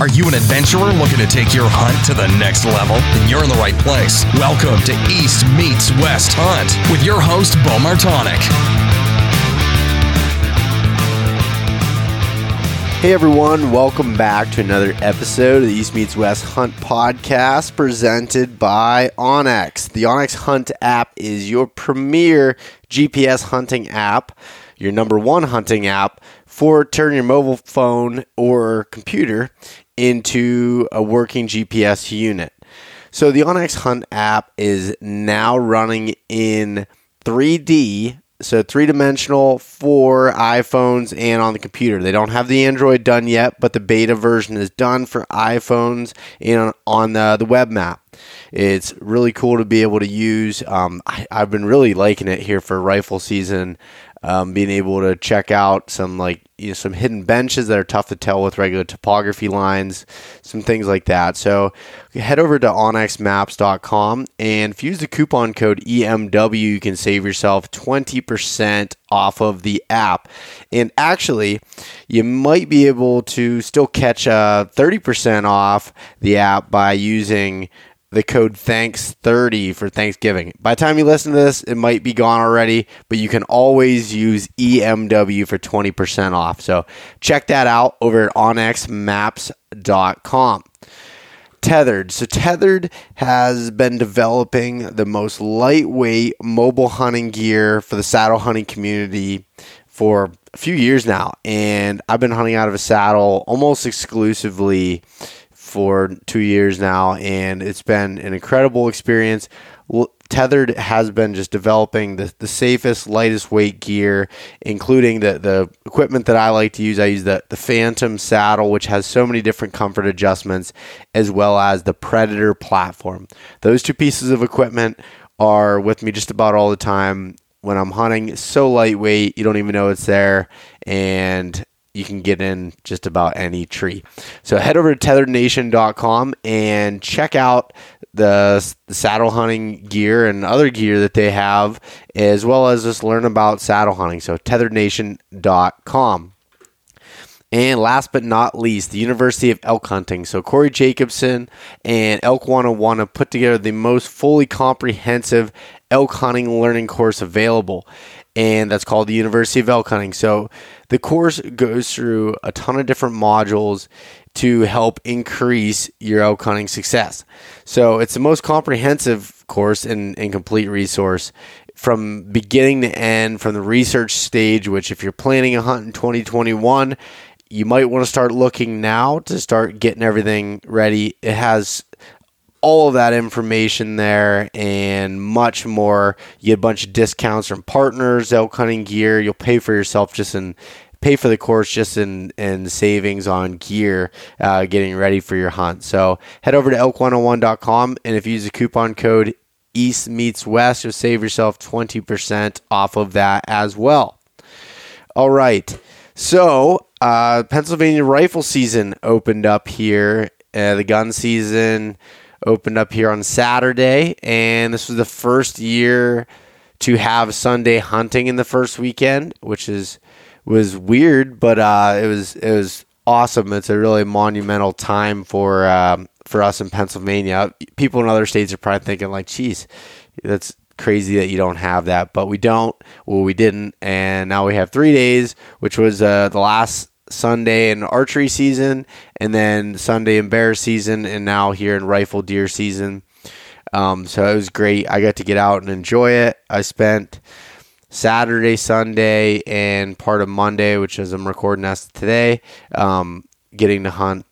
Are you an adventurer looking to take your hunt to the next level? Then you're in the right place. Welcome to East Meets West Hunt with your host, Beau Martonik. Hey everyone, welcome back to another episode of the East Meets West Hunt podcast presented by onX. The onX Hunt app is your premier GPS hunting app, your number one hunting app for turn your mobile phone or computer into a working GPS unit. So the onX Hunt app is now running in 3D so three dimensional for iPhones and on the computer. They don't have the Android done yet, but the beta version is done for iPhones and on the, the web map. It's really cool to be able to use. Um, I, have been really liking it here for rifle season um, being able to check out some like you know, some hidden benches that are tough to tell with regular topography lines, some things like that. So head over to onxmaps.com and if you use the coupon code EMW, you can save yourself 20% off of the app. And actually, you might be able to still catch uh, a 30% off the app by using the code thanks30 for Thanksgiving. By the time you listen to this, it might be gone already, but you can always use EMW for 20% off. So check that out over at onxmaps.com. Tethered. So, Tethered has been developing the most lightweight mobile hunting gear for the saddle hunting community for a few years now. And I've been hunting out of a saddle almost exclusively for two years now, and it's been an incredible experience. Tethered has been just developing the, the safest, lightest weight gear, including the, the equipment that I like to use. I use the, the Phantom saddle, which has so many different comfort adjustments, as well as the Predator platform. Those two pieces of equipment are with me just about all the time when I'm hunting. It's so lightweight, you don't even know it's there. And you can get in just about any tree. So head over to tetherednation.com and check out the, the, saddle hunting gear and other gear that they have, as well as just learn about saddle hunting. So tetherednation.com. And last but not least, the University of Elk Hunting. So Corey Jacobsen and Elk 101 have put together the most fully comprehensive elk hunting learning course available and that's called the University of Elk Hunting. So the course goes through a ton of different modules to help increase your elk hunting success. So it's the most comprehensive course and, and complete resource from beginning to end, from the research stage, which if you're planning a hunt in 2021, you might want to start looking now to start getting everything ready. It has all of that information there and much more. You get a bunch of discounts from partners, elk hunting gear. You'll pay for yourself just in pay for the course just in, in savings on gear uh, getting ready for your hunt. So head over to elk101.com and if you use the coupon code East Meets West, you'll save yourself 20% off of that as well. All right. So, uh, Pennsylvania rifle season opened up here. Uh, the gun season opened up here on Saturday, and this was the first year to have Sunday hunting in the first weekend, which is was weird, but uh, it was it was awesome. It's a really monumental time for um, for us in Pennsylvania. People in other states are probably thinking like, "Geez, that's crazy that you don't have that," but we don't. Well, we didn't, and now we have three days, which was uh, the last Sunday in archery season, and then Sunday in bear season, and now here in rifle deer season. Um, so it was great. I got to get out and enjoy it. I spent Saturday, Sunday, and part of Monday, which is I'm recording this today, um, getting to hunt.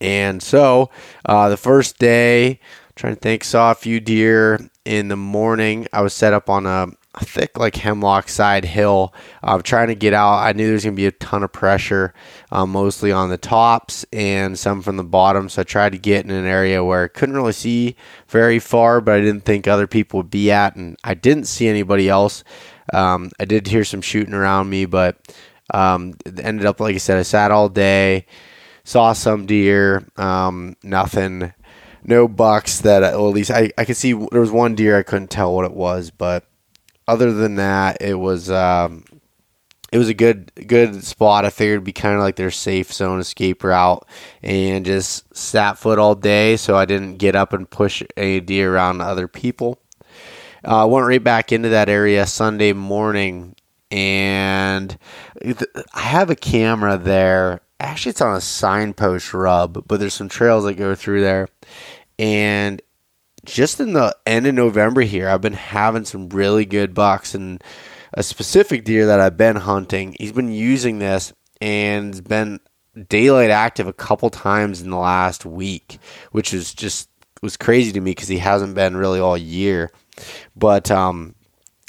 And so uh, the first day, trying to think, saw a few deer in the morning. I was set up on a thick like hemlock side hill. I'm uh, trying to get out. I knew there's gonna be a ton of pressure, um, mostly on the tops and some from the bottom. So I tried to get in an area where I couldn't really see very far, but I didn't think other people would be at, and I didn't see anybody else. Um, I did hear some shooting around me, but um, ended up like I said, I sat all day, saw some deer, um, nothing. No bucks that, well, at least I, I could see there was one deer I couldn't tell what it was, but other than that, it was um, it was a good good spot. I figured it'd be kind of like their safe zone escape route, and just sat foot all day, so I didn't get up and push a deer around other people. I uh, went right back into that area Sunday morning, and I have a camera there. Actually, it's on a signpost rub, but there's some trails that go through there, and just in the end of November here, I've been having some really good bucks and a specific deer that I've been hunting. He's been using this and been daylight active a couple times in the last week, which is just was crazy to me because he hasn't been really all year. But um,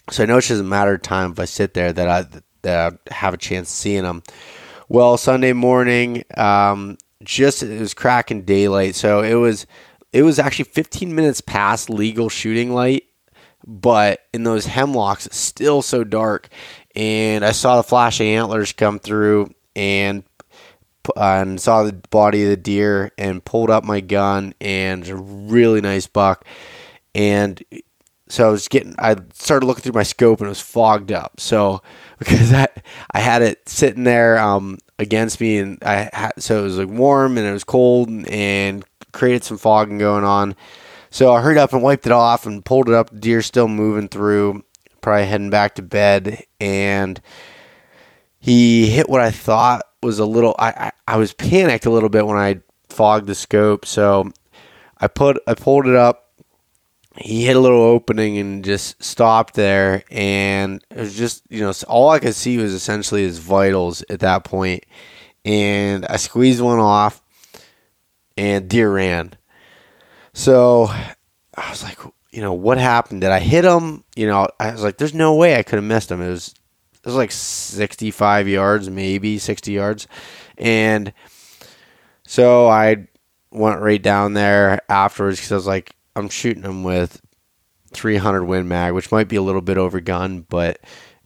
so I know it doesn't matter of time if I sit there that I that I have a chance of seeing him. Well, Sunday morning, um, just it was cracking daylight, so it was it was actually 15 minutes past legal shooting light, but in those hemlocks, still so dark. And I saw the flash of antlers come through and and saw the body of the deer and pulled up my gun and a really nice buck. And so I was getting, I started looking through my scope and it was fogged up. So because I, I had it sitting there um, against me and I had, so it was like warm and it was cold and created some fogging going on. So I hurried up and wiped it off and pulled it up. The deer still moving through, probably heading back to bed. And he hit what I thought was a little. I, I, I was panicked a little bit when I fogged the scope. So I put I pulled it up. He hit a little opening and just stopped there. And it was just you know all I could see was essentially his vitals at that point. And I squeezed one off and deer ran. So I was like, you know, what happened? Did I hit him? You know, I was like, there's no way I could have missed him. It was it was like 65 yards, maybe 60 yards, and so I went right down there afterwards because I was like, I'm shooting him with 300 Win Mag, which might be a little bit overgun, but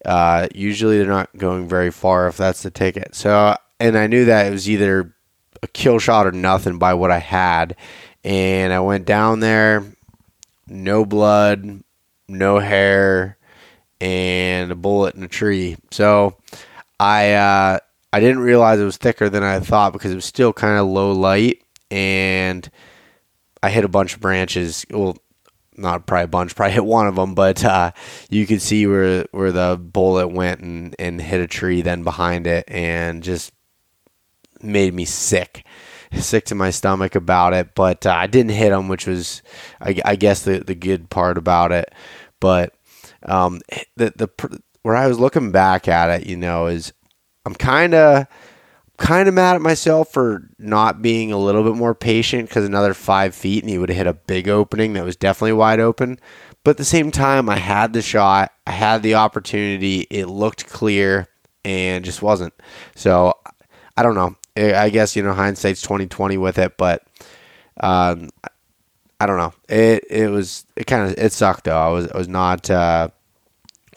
uh, usually they're not going very far if that's the ticket. So, and I knew that it was either a kill shot or nothing by what I had. And I went down there, no blood, no hair, and a bullet in a tree. So I uh, I didn't realize it was thicker than I thought because it was still kind of low light, and I hit a bunch of branches. Well, not probably a bunch, probably hit one of them, but uh, you could see where where the bullet went and, and hit a tree then behind it, and just made me sick, sick to my stomach about it. But uh, I didn't hit him, which was, I, I, guess, the the good part about it. But um, the the where I was looking back at it, you know, is I'm kind of kind of mad at myself for not being a little bit more patient because another five feet and he would have hit a big opening that was definitely wide open. But at the same time, I had the shot, I had the opportunity, it looked clear, and just wasn't. So I don't know. I guess you know hindsight's twenty twenty with it, but um, I don't know. It it was it kind of it sucked though. I was I was not uh,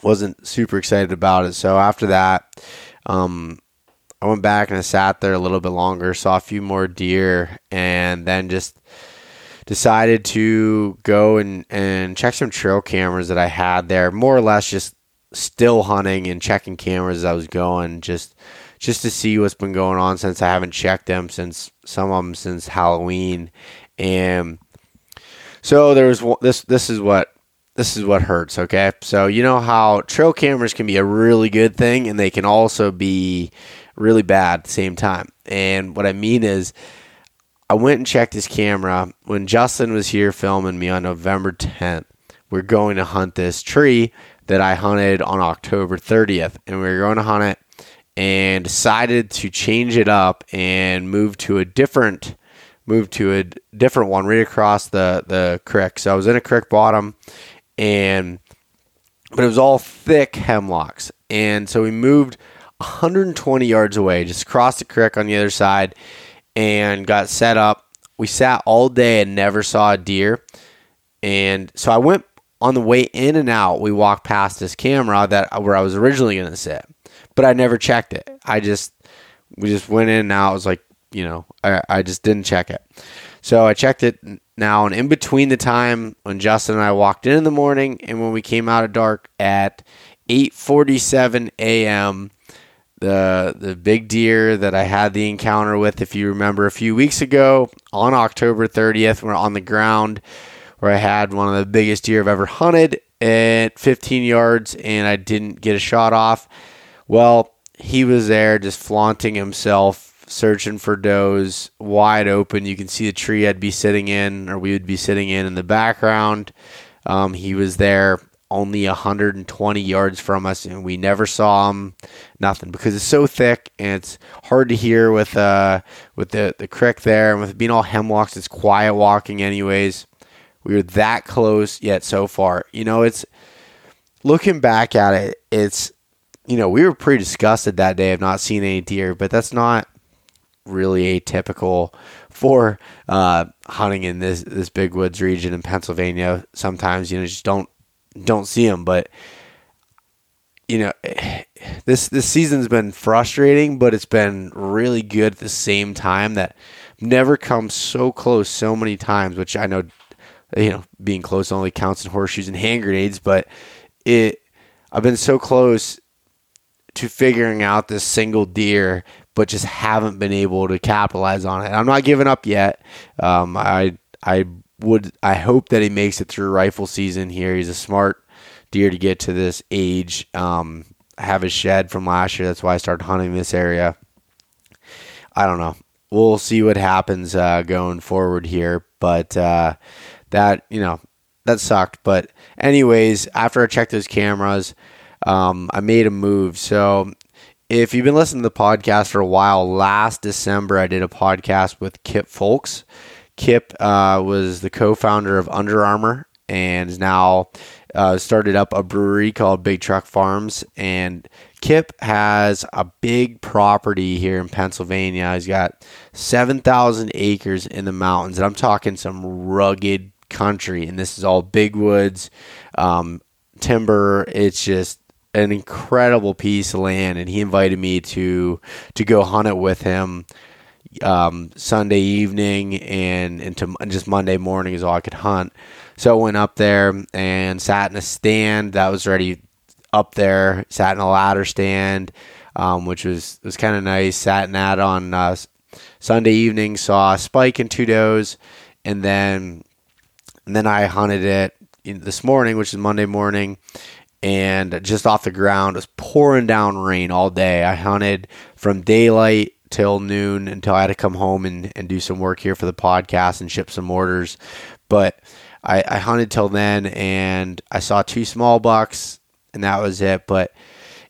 wasn't super excited about it. So after that, um, I went back and I sat there a little bit longer, saw a few more deer, and then just decided to go and, and check some trail cameras that I had there. More or less just still hunting and checking cameras as I was going. Just just to see what's been going on since I haven't checked them since some of them since Halloween, and so there was this. This is what this is what hurts. Okay, so you know how trail cameras can be a really good thing, and they can also be really bad at the same time. And what I mean is. I went and checked his camera when Justin was here filming me on November 10th. We're going to hunt this tree that I hunted on October 30th, and we are going to hunt it and decided to change it up and move to a different move to a different one right across the the creek. So I was in a creek bottom and but it was all thick hemlocks. And so we moved 120 yards away, just across the creek on the other side and got set up. We sat all day and never saw a deer. And so I went on the way in and out, we walked past this camera that where I was originally going to sit but I never checked it. I just we just went in out. I was like, you know, I, I just didn't check it. So I checked it now, and in between the time when Justin and I walked in in the morning and when we came out of dark at 8:47 a.m., the the big deer that I had the encounter with, if you remember, a few weeks ago on October 30th, we're on the ground where I had one of the biggest deer I've ever hunted at 15 yards, and I didn't get a shot off. Well, he was there just flaunting himself, searching for does, wide open. You can see the tree I'd be sitting in, or we would be sitting in, in the background. Um, he was there only 120 yards from us, and we never saw him. Nothing because it's so thick and it's hard to hear with uh with the the creek there, and with being all hemlocks, it's quiet walking anyways. We were that close yet so far. You know, it's looking back at it, it's you know we were pretty disgusted that day of not seeing any deer, but that's not really atypical for uh, hunting in this this big woods region in Pennsylvania. Sometimes you know just don't don't see them. But you know, this this season's been frustrating, but it's been really good at the same time. That never come so close so many times, which I know, you know, being close only counts in horseshoes and hand grenades, but it I've been so close to figuring out this single deer, but just haven't been able to capitalize on it. I'm not giving up yet. Um, I I would I hope that he makes it through rifle season here. He's a smart deer to get to this age. Um, I have a shed from last year. That's why I started hunting this area. I don't know. We'll see what happens uh, going forward here, but uh, that you know that sucked. But anyways, after I checked those cameras, um, I made a move. So if you've been listening to the podcast for a while, last December I did a podcast with Kip Fulks. Kip uh, was the co-founder of Under Armour and now uh, started up a brewery called Big Truck Farms. And Kip has a big property here in Pennsylvania. He's got 7,000 acres in the mountains. And I'm talking some rugged country. And this is all big woods, um, timber. It's just an incredible piece of land. And he invited me to to go hunt it with him um, Sunday evening and into just Monday morning is all I could hunt. So I went up there and sat in a stand that was already up there. Sat in a ladder stand, um, which was was kind of nice. Sat in that on uh, Sunday evening. Saw a spike and two does, and then and then I hunted it this morning, which is Monday morning. And just off the ground, it was pouring down rain all day. I hunted from daylight till noon until I had to come home and, and do some work here for the podcast and ship some orders. But I, I hunted till then and I saw two small bucks and that was it. But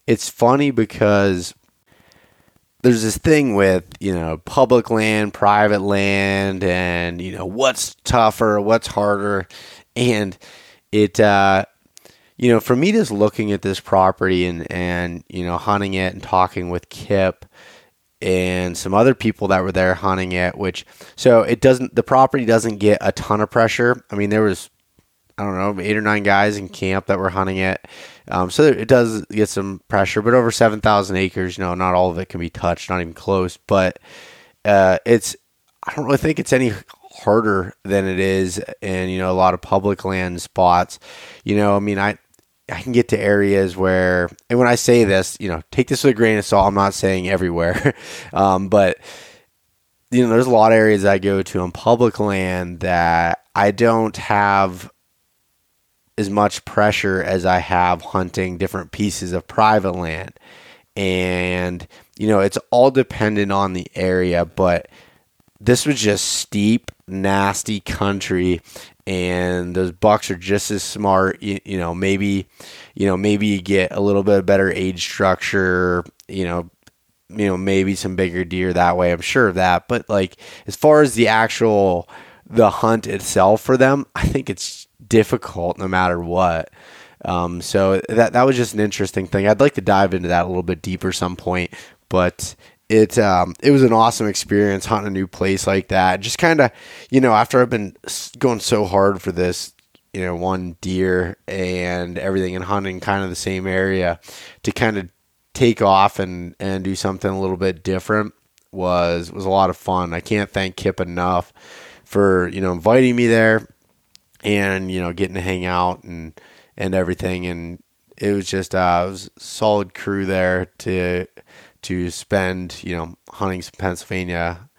it's funny because there's this thing with you know public land private land and you know what's tougher what's harder and it uh you know for me just looking at this property and and you know hunting it and talking with kip and some other people that were there hunting it which so it doesn't the property doesn't get a ton of pressure. I mean there was i don't know eight or nine guys in camp that were hunting it. Um, so it does get some pressure but over 7000 acres you know not all of it can be touched not even close but uh, it's i don't really think it's any harder than it is in you know a lot of public land spots. You know i mean i I can get to areas where, and when I say this, you know, take this with a grain of salt. I'm not saying everywhere, um, but you know, there's a lot of areas I go to on public land that I don't have as much pressure as I have hunting different pieces of private land, and you know, it's all dependent on the area, but this was just steep, nasty country, and those bucks are just as smart. You, you, know, maybe, you know, maybe you get a little bit better age structure. You know, you know, maybe some bigger deer that way. I'm sure of that. But like, as far as the actual the hunt itself for them, I think it's difficult no matter what. Um, so that that was just an interesting thing. I'd like to dive into that a little bit deeper some point, but it um, it was an awesome experience hunting a new place like that. Just kind of, you know, after I've been going so hard for this, you know, one deer and everything and hunting kind of the same area, to kind of take off and and do something a little bit different was was a lot of fun. I can't thank Kip enough for you know inviting me there and you know getting to hang out and and everything and it was just uh, it was a solid crew there to to spend, you know, hunting some Pennsylvania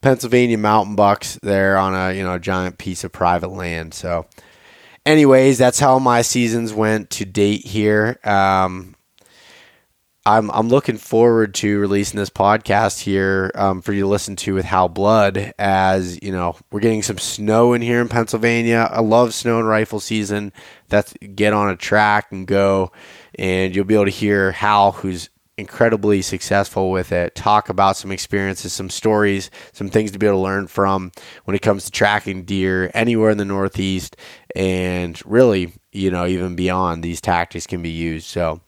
Pennsylvania mountain bucks there on a, you know, giant piece of private land. So anyways, that's how my seasons went to date here. Um, I'm I'm looking forward to releasing this podcast here um, for you to listen to with Hal Blood. As you know, we're getting some snow in here in Pennsylvania. I love snow and rifle season. That's get on a track and go, and you'll be able to hear Hal, who's incredibly successful with it, talk about some experiences, some stories, some things to be able to learn from when it comes to tracking deer anywhere in the Northeast, and really, you know, even beyond. These tactics can be used. So.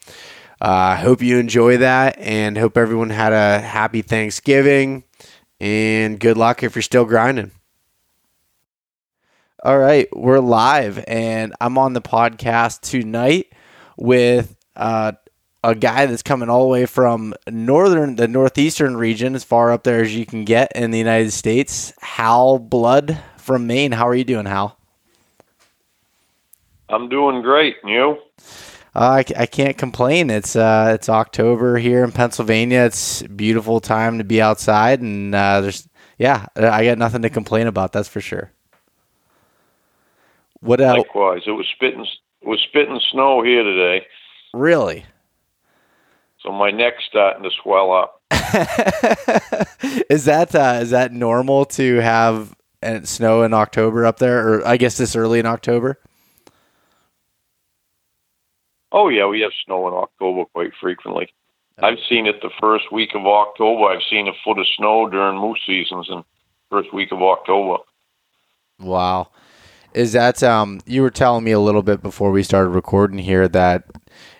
I uh, hope you enjoy that and hope everyone had a happy Thanksgiving and good luck if you're still grinding. All right, we're live and I'm on the podcast tonight with uh, a guy that's coming all the way from northern, the northeastern region, as far up there as you can get in the United States. Hal Blood from Maine. How are you doing, Hal? I'm doing great. And you? Uh, I, I can't complain. It's uh, it's October here in Pennsylvania. It's a beautiful time to be outside, and uh, there's yeah, I got nothing to complain about. That's for sure. What else? Likewise, it was spitting it was spitting snow here today. Really? So my neck's starting to swell up. is that uh, is that normal to have uh, snow in October up there, or I guess this early in October? Oh yeah, we have snow in October quite frequently. I've seen it the first week of October. I've seen a foot of snow during moose seasons in first week of October. Wow. Is that um you were telling me a little bit before we started recording here that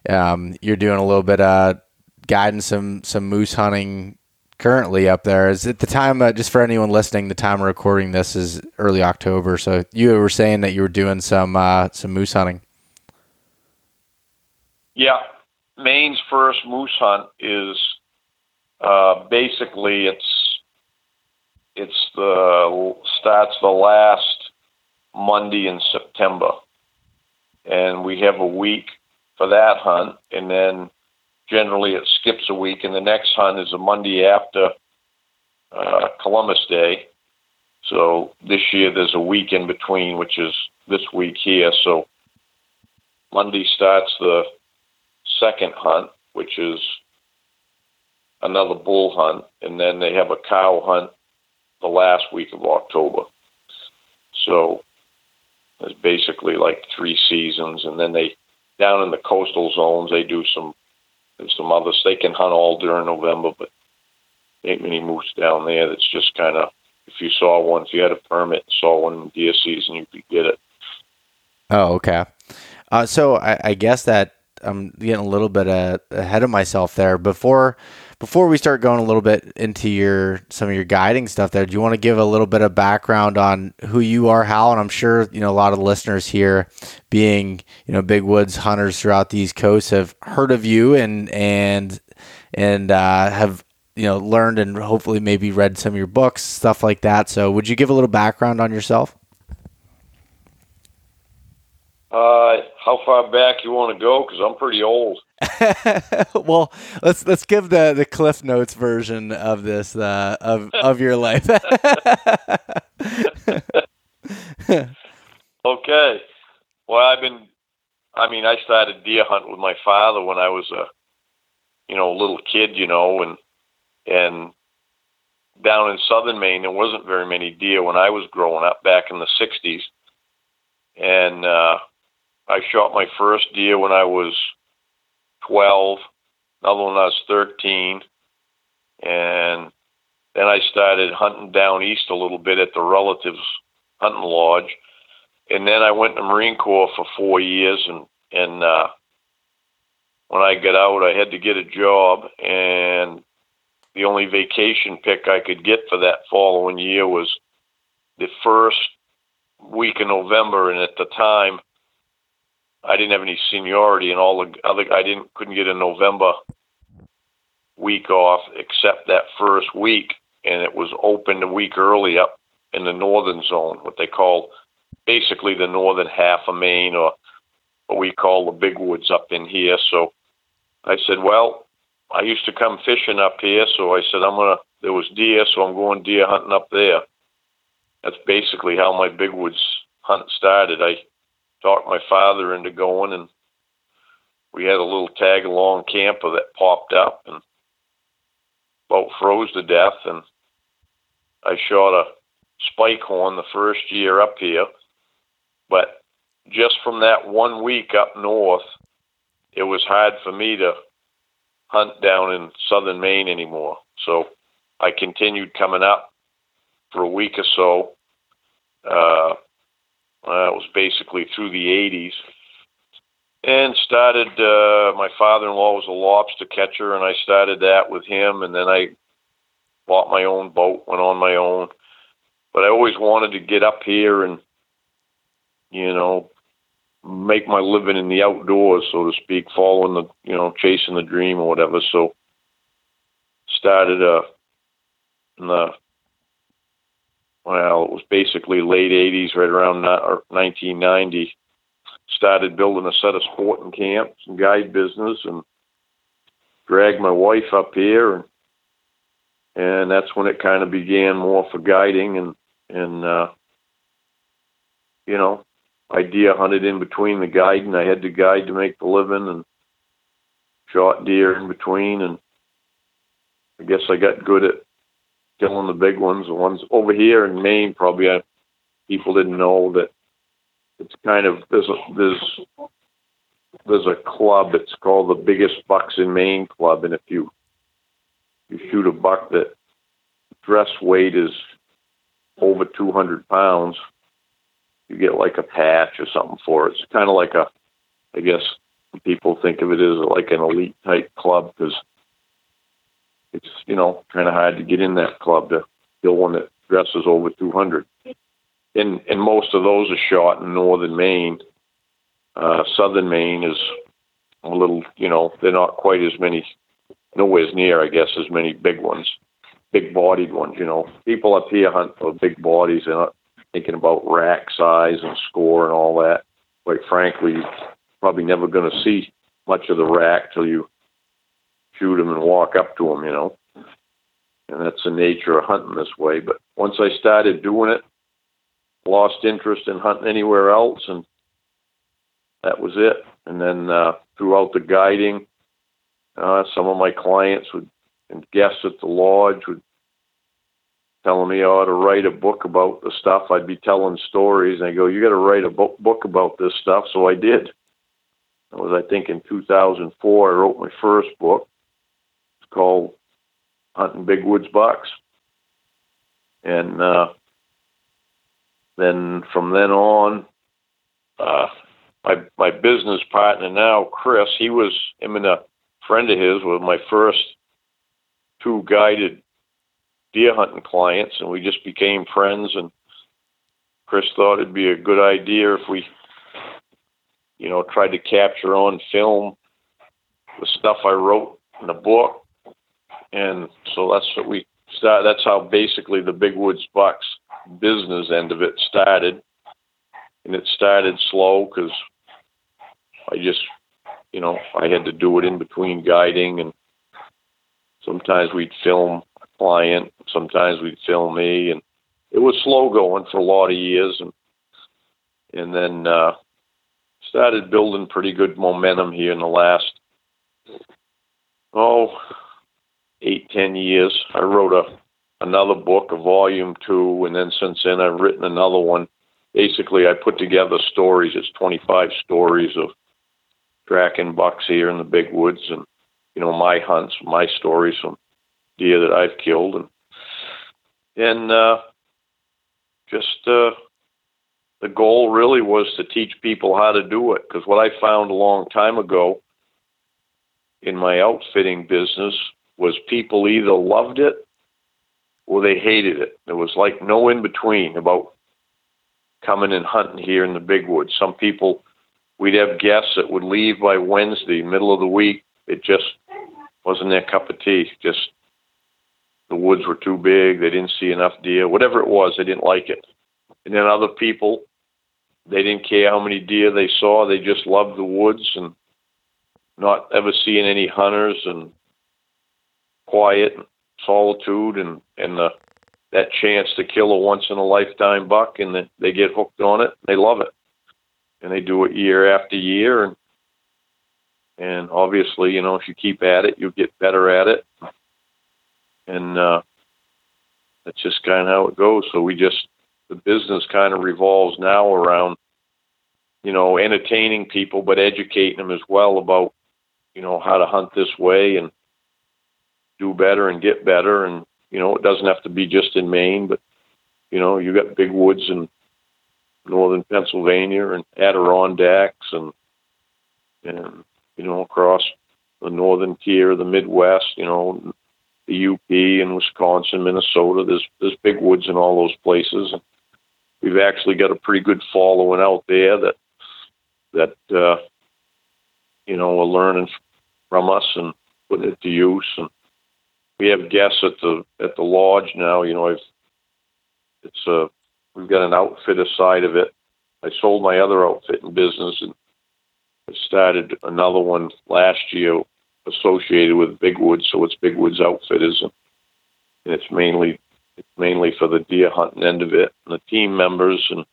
um you're doing a little bit of guiding some some moose hunting currently up there. Is at the time uh, just for anyone listening, the time of recording this is early October. So you were saying that you were doing some uh some moose hunting. Yeah, Maine's first moose hunt is uh, basically it's it's the starts the last Monday in September, and we have a week for that hunt, and then generally it skips a week, and the next hunt is a Monday after uh, Columbus Day. So this year there's a week in between, which is this week here. So Monday starts the second hunt, which is another bull hunt, and then they have a cow hunt the last week of October. So it's basically like three seasons, and then they down in the coastal zones they do some there's some others they can hunt all during November, but ain't many moose down there. That's just kind of if you saw one, if you had a permit and saw one in deer season, you could get it. Oh, okay. Uh, so I, I guess that I'm getting a little bit uh, ahead of myself there. Before before we start going a little bit into your some of your guiding stuff there, do you want to give a little bit of background on who you are, Hal? And I'm sure you know a lot of listeners here, being you know big woods hunters throughout the East Coast, have heard of you and and and uh, have you know learned and hopefully maybe read some of your books, stuff like that. So, would you give a little background on yourself? Uh, how far back you want to go? Because I'm pretty old. well, let's let's give the the Cliff Notes version of this uh, of of your life. okay. Well, I've been. I mean, I started deer hunting with my father when I was a, you know, little kid. You know, and and down in southern Maine, there wasn't very many deer when I was growing up back in the '60s, and uh, I shot my first deer when I was 12, another one when I was 13, and then I started hunting down east a little bit at the relatives' hunting lodge, and then I went to Marine Corps for four years, and and uh, when I got out, I had to get a job, and the only vacation pick I could get for that following year was the first week in November, and at the time I didn't have any seniority, and all the other I didn't couldn't get a November week off except that first week, and it was open a week early up in the northern zone, what they call basically the northern half of Maine, or what we call the big woods up in here. So I said, well, I used to come fishing up here, so I said I'm gonna. There was deer, so I'm going deer hunting up there. That's basically how my big woods hunt started. I talked my father into going, and we had a little tag along camper that popped up and about froze to death. And I shot a spike horn the first year up here, but just from that one week up north, it was hard for me to hunt down in southern Maine anymore. So I continued coming up for a week or so. Uh, uh, it was basically through the 80s. And started, uh, my father in law was a lobster catcher, and I started that with him. And then I bought my own boat, went on my own. But I always wanted to get up here and, you know, make my living in the outdoors, so to speak, following the, you know, chasing the dream or whatever. So started uh, in the, well, it was basically late 80s, right around 1990. Started building a set of sporting camps and guide business and dragged my wife up here and and that's when it kind of began more for guiding and and uh you know idea hunted in between the guiding. I had to guide to make the living and shot deer in between. And I guess I got good at killing the big ones. The ones over here in Maine, probably I, people didn't know that it's kind of there's a, there's there's a club. It's called the Biggest Bucks in Maine Club, and if you you shoot a buck that dress weight is over 200 pounds, you get like a patch or something for it. It's kind of like a, I guess people think of it as like an elite type club because it's you know kind of hard to get in that club to kill one that dresses over 200. And and most of those are shot in northern Maine. Uh, southern Maine is a little, you know, they're not quite as many, nowhere near, I guess, as many big ones, big bodied ones. You know, people up here hunt for big bodies. They're not thinking about rack size and score and all that. Quite frankly, you're probably never going to see much of the rack till you shoot them and walk up to them, you know. And that's the nature of hunting this way. But once I started doing it, lost interest in hunting anywhere else, and that was it. And then uh, throughout the guiding, uh, some of my clients would and guests at the lodge would telling me I ought to write a book about the stuff. I'd be telling stories, and I go, "You got to write a book about this stuff." So I did. That was, I think, in 2004. I wrote my first book. Called Hunting Big Woods Bucks, and uh, then from then on, uh, my my business partner now, Chris, he was him and a friend of his was my first two guided deer hunting clients, and we just became friends. And Chris thought it'd be a good idea if we, you know, tried to capture on film the stuff I wrote in the book. And so that's what we start. That's how basically the Big Woods Bucks business end of it started. And it started slow because I just, you know, I had to do it in between guiding and sometimes we'd film a client. Sometimes we'd film me, and it was slow going for a lot of years, and and then uh, started building pretty good momentum here in the last oh eight ten years. I wrote a another book, a volume two, and then since then I've written another one. Basically, I put together stories. It's 25 stories of tracking bucks here in the big woods, and you know my hunts, my stories from deer that I've killed, and and uh, just uh, the goal really was to teach people how to do it. Because what I found a long time ago in my outfitting business was people either loved it or they hated it. There was like no in between about coming and hunting here in the big woods. Some people, we'd have guests that would leave by Wednesday, middle of the week. It just wasn't their cup of tea. Just the woods were too big, they didn't see enough deer, whatever it was, they didn't like it. And then other people, they didn't care how many deer they saw, they just loved the woods and not ever seeing any hunters and quiet, solitude, and and the that chance to kill a once in a lifetime buck, and then they get hooked on it. And they love it, and they do it year after year, and and obviously, you know, if you keep at it, you get better at it, and uh, that's just kind of how it goes. So we just the business kind of revolves now around you know entertaining people, but educating them as well about you know how to hunt this way and do better and get better and you know, it doesn't have to be just in Maine, but you know, you got big woods in northern Pennsylvania and Adirondacks and and you know across the northern tier the Midwest. You know, the UP and Wisconsin, Minnesota. There's there's big woods in all those places. And we've actually got a pretty good following out there that that uh, you know are learning from us and putting it to use and we have guests at the at the lodge now. You know, I've it's a we've got an outfitter side of it. I sold my other outfitting business and I started another one last year associated with Big Woods, so it's Big Woods Outfitters, and it's mainly it's mainly for the deer hunting end of it. And the team members and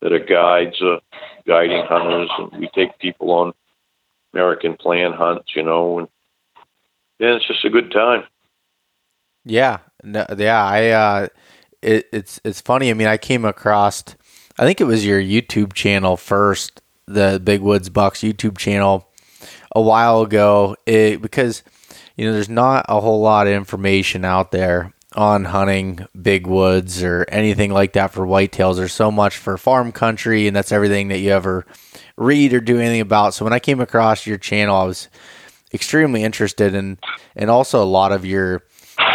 that are guides, uh, guiding hunters, and we take people on American plan hunts, you know, and yeah, it's just a good time. Yeah, no, yeah. I uh, it, it's it's funny. I mean, I came across. I think it was your YouTube channel first, the Big Woods Bucks YouTube channel, a while ago. It, because you know, there's not a whole lot of information out there on hunting big woods or anything like that for whitetails. There's so much for farm country, and that's everything that you ever read or do anything about. So when I came across your channel, I was extremely interested in, and also a lot of your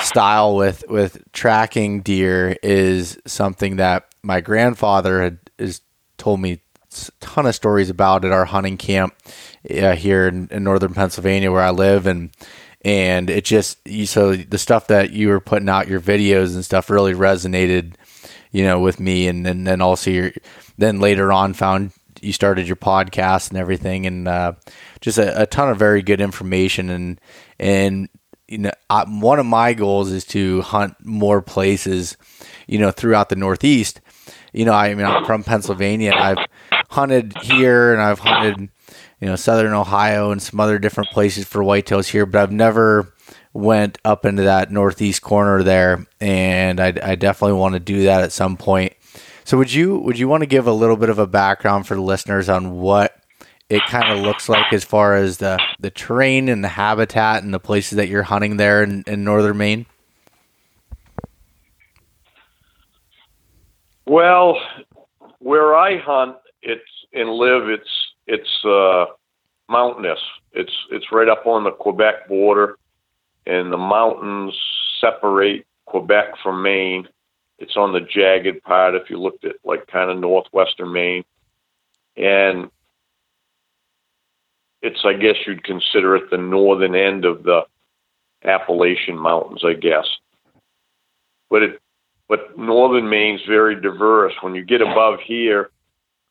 style with with tracking deer is something that my grandfather had is told me a ton of stories about at our hunting camp uh, here in, in, northern Pennsylvania where I live. And and it just so the stuff that you were putting out your videos and stuff really resonated you know with me. And then then also your then later on found you started your podcast and everything. And uh, just a, a ton of very good information. And and you know, I, one of my goals is to hunt more places, you know, throughout the Northeast. You know, I mean, I'm from Pennsylvania. I've hunted here and I've hunted, you know, Southern Ohio and some other different places for whitetails here, but I've never went up into that Northeast corner there. And I, I definitely want to do that at some point. So would you, would you want to give a little bit of a background for the listeners on what it kind of looks like as far as the the terrain and the habitat and the places that you're hunting there in, in northern Maine? Well, where I hunt, it's and live, it's it's uh, mountainous. It's it's right up on the Quebec border, and the mountains separate Quebec from Maine. It's on the jagged part. If you looked at like kind of northwestern Maine, and it's I guess you'd consider it the northern end of the Appalachian Mountains, I guess. But it but northern Maine's very diverse. When you get above here,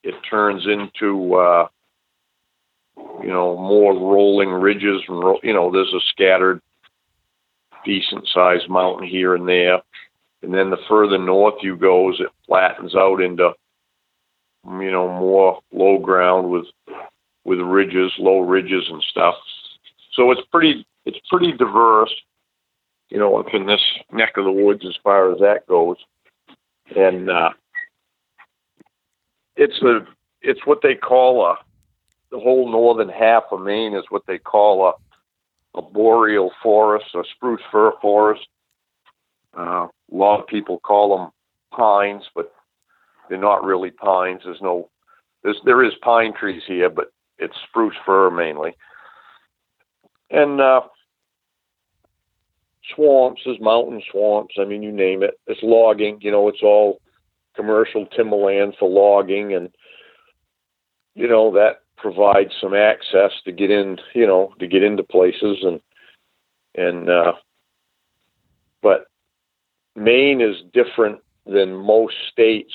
it turns into uh, you know more rolling ridges and you know there's a scattered decent sized mountain here and there. And then the further north you go, as it flattens out into you know more low ground with with ridges, low ridges and stuff. So it's pretty it's pretty diverse, you know, up in this neck of the woods as far as that goes. And uh, it's a it's what they call a the whole northern half of Maine is what they call a a boreal forest, a spruce fir forest. Uh, a lot of people call them pines, but they're not really pines. There's no there's there is pine trees here, but it's spruce fir mainly, and uh, swamps. There's mountain swamps. I mean, you name it. It's logging. You know, it's all commercial timberland for logging, and you know that provides some access to get in. You know, to get into places and and uh, but Maine is different than most states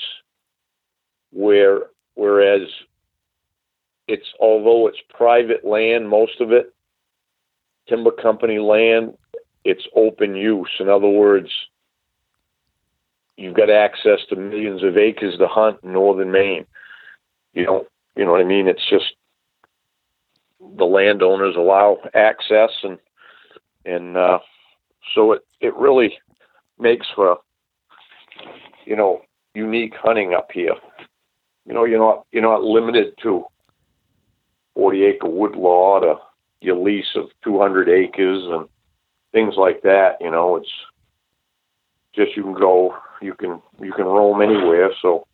where whereas it's although it's private land, most of it, timber company land, it's open use. In other words, you've got access to millions of acres to hunt in northern Maine. You know, you know what I mean? It's just the landowners allow access and and uh, so it it really makes for you know unique hunting up here. You know, you're not you're not limited to 40 acre wood lot or your lease of 200 acres and things like that. You know, it's just you can go, you can you can roam anywhere. So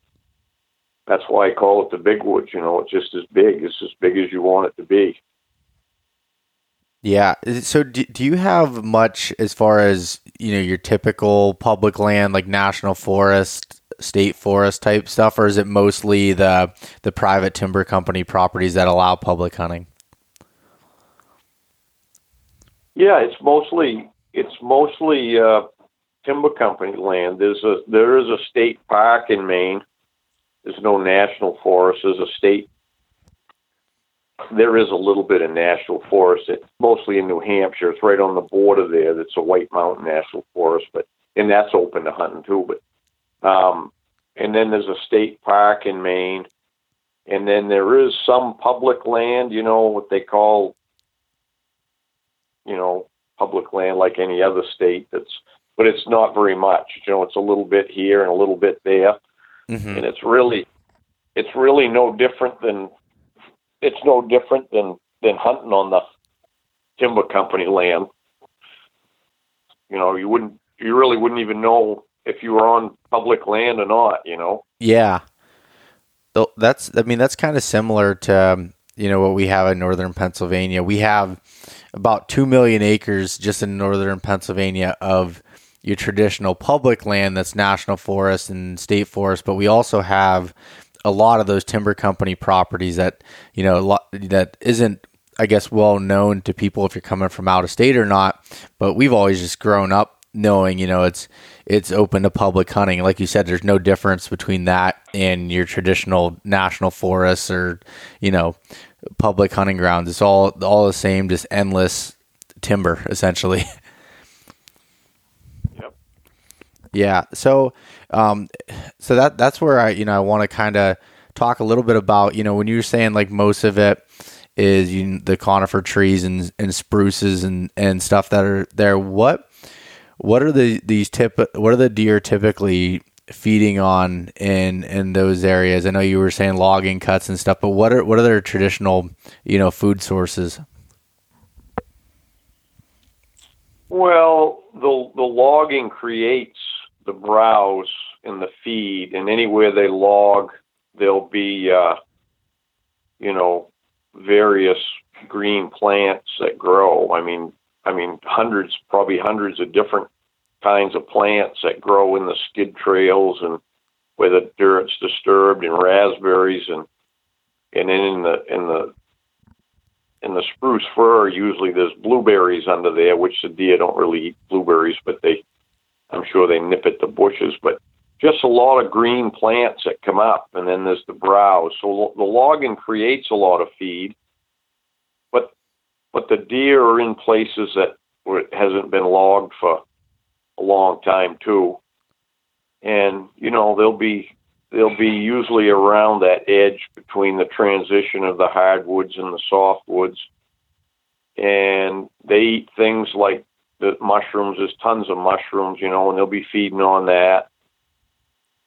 that's why I call it the big woods. You know, it's just as big. It's as big as you want it to be. Yeah. So do, do you have much as far as, you know, your typical public land like national forest, state forest type stuff or is it mostly the the private timber company properties that allow public hunting? Yeah, it's mostly it's mostly uh, timber company land. There's a there is a state park in Maine. There's no national forest. There's a state. There is a little bit of national forest. It's mostly in New Hampshire. It's right on the border there. That's a White Mountain National Forest, but and that's open to hunting too. But um, and then there's a state park in Maine, and then there is some public land. You know what they call you know, public land like any other state. That's, but it's not very much. You know, it's a little bit here and a little bit there, mm-hmm. and it's really, it's really no different than, it's no different than than hunting on the timber company land. You know, you wouldn't, you really wouldn't even know if you were on public land or not. You know. Yeah. That's, I mean, that's kind of similar to, um, you know, what we have in northern Pennsylvania. We have about 2 million acres just in northern Pennsylvania of your traditional public land that's national forest and state forest, but we also have a lot of those timber company properties that, you know, lot, that isn't I guess well known to people if you're coming from out of state or not, but we've always just grown up knowing, you know, it's it's open to public hunting. Like you said, there's no difference between that and your traditional national forests or, you know, public hunting grounds. It's all all the same, just endless timber essentially. Yep. Yeah. So, um, so that that's where I you know I want to kind of talk a little bit about you know when you were saying like most of it is you, the conifer trees and, and spruces and, and stuff that are there. What what are the these tip what are the deer typically feeding on in in those areas? I know you were saying logging cuts and stuff, but what are what are their traditional you know food sources? Well, the the logging creates the browse and the feed, and anywhere they log, there'll be uh, you know various green plants that grow. I mean, I mean hundreds, probably hundreds of different kinds of plants that grow in the skid trails and where the dirt's disturbed and raspberries and and then in the in the in the spruce fir usually there's blueberries under there which the deer don't really eat blueberries but they I'm sure they nip at the bushes but just a lot of green plants that come up and then there's the browse so the logging creates a lot of feed but but the deer are in places that where it hasn't been logged for a long time too. And you know they'll be they'll be usually around that edge between the transition of the hardwoods and the softwoods. And they eat things like the mushrooms. There's tons of mushrooms, you know, and they'll be feeding on that.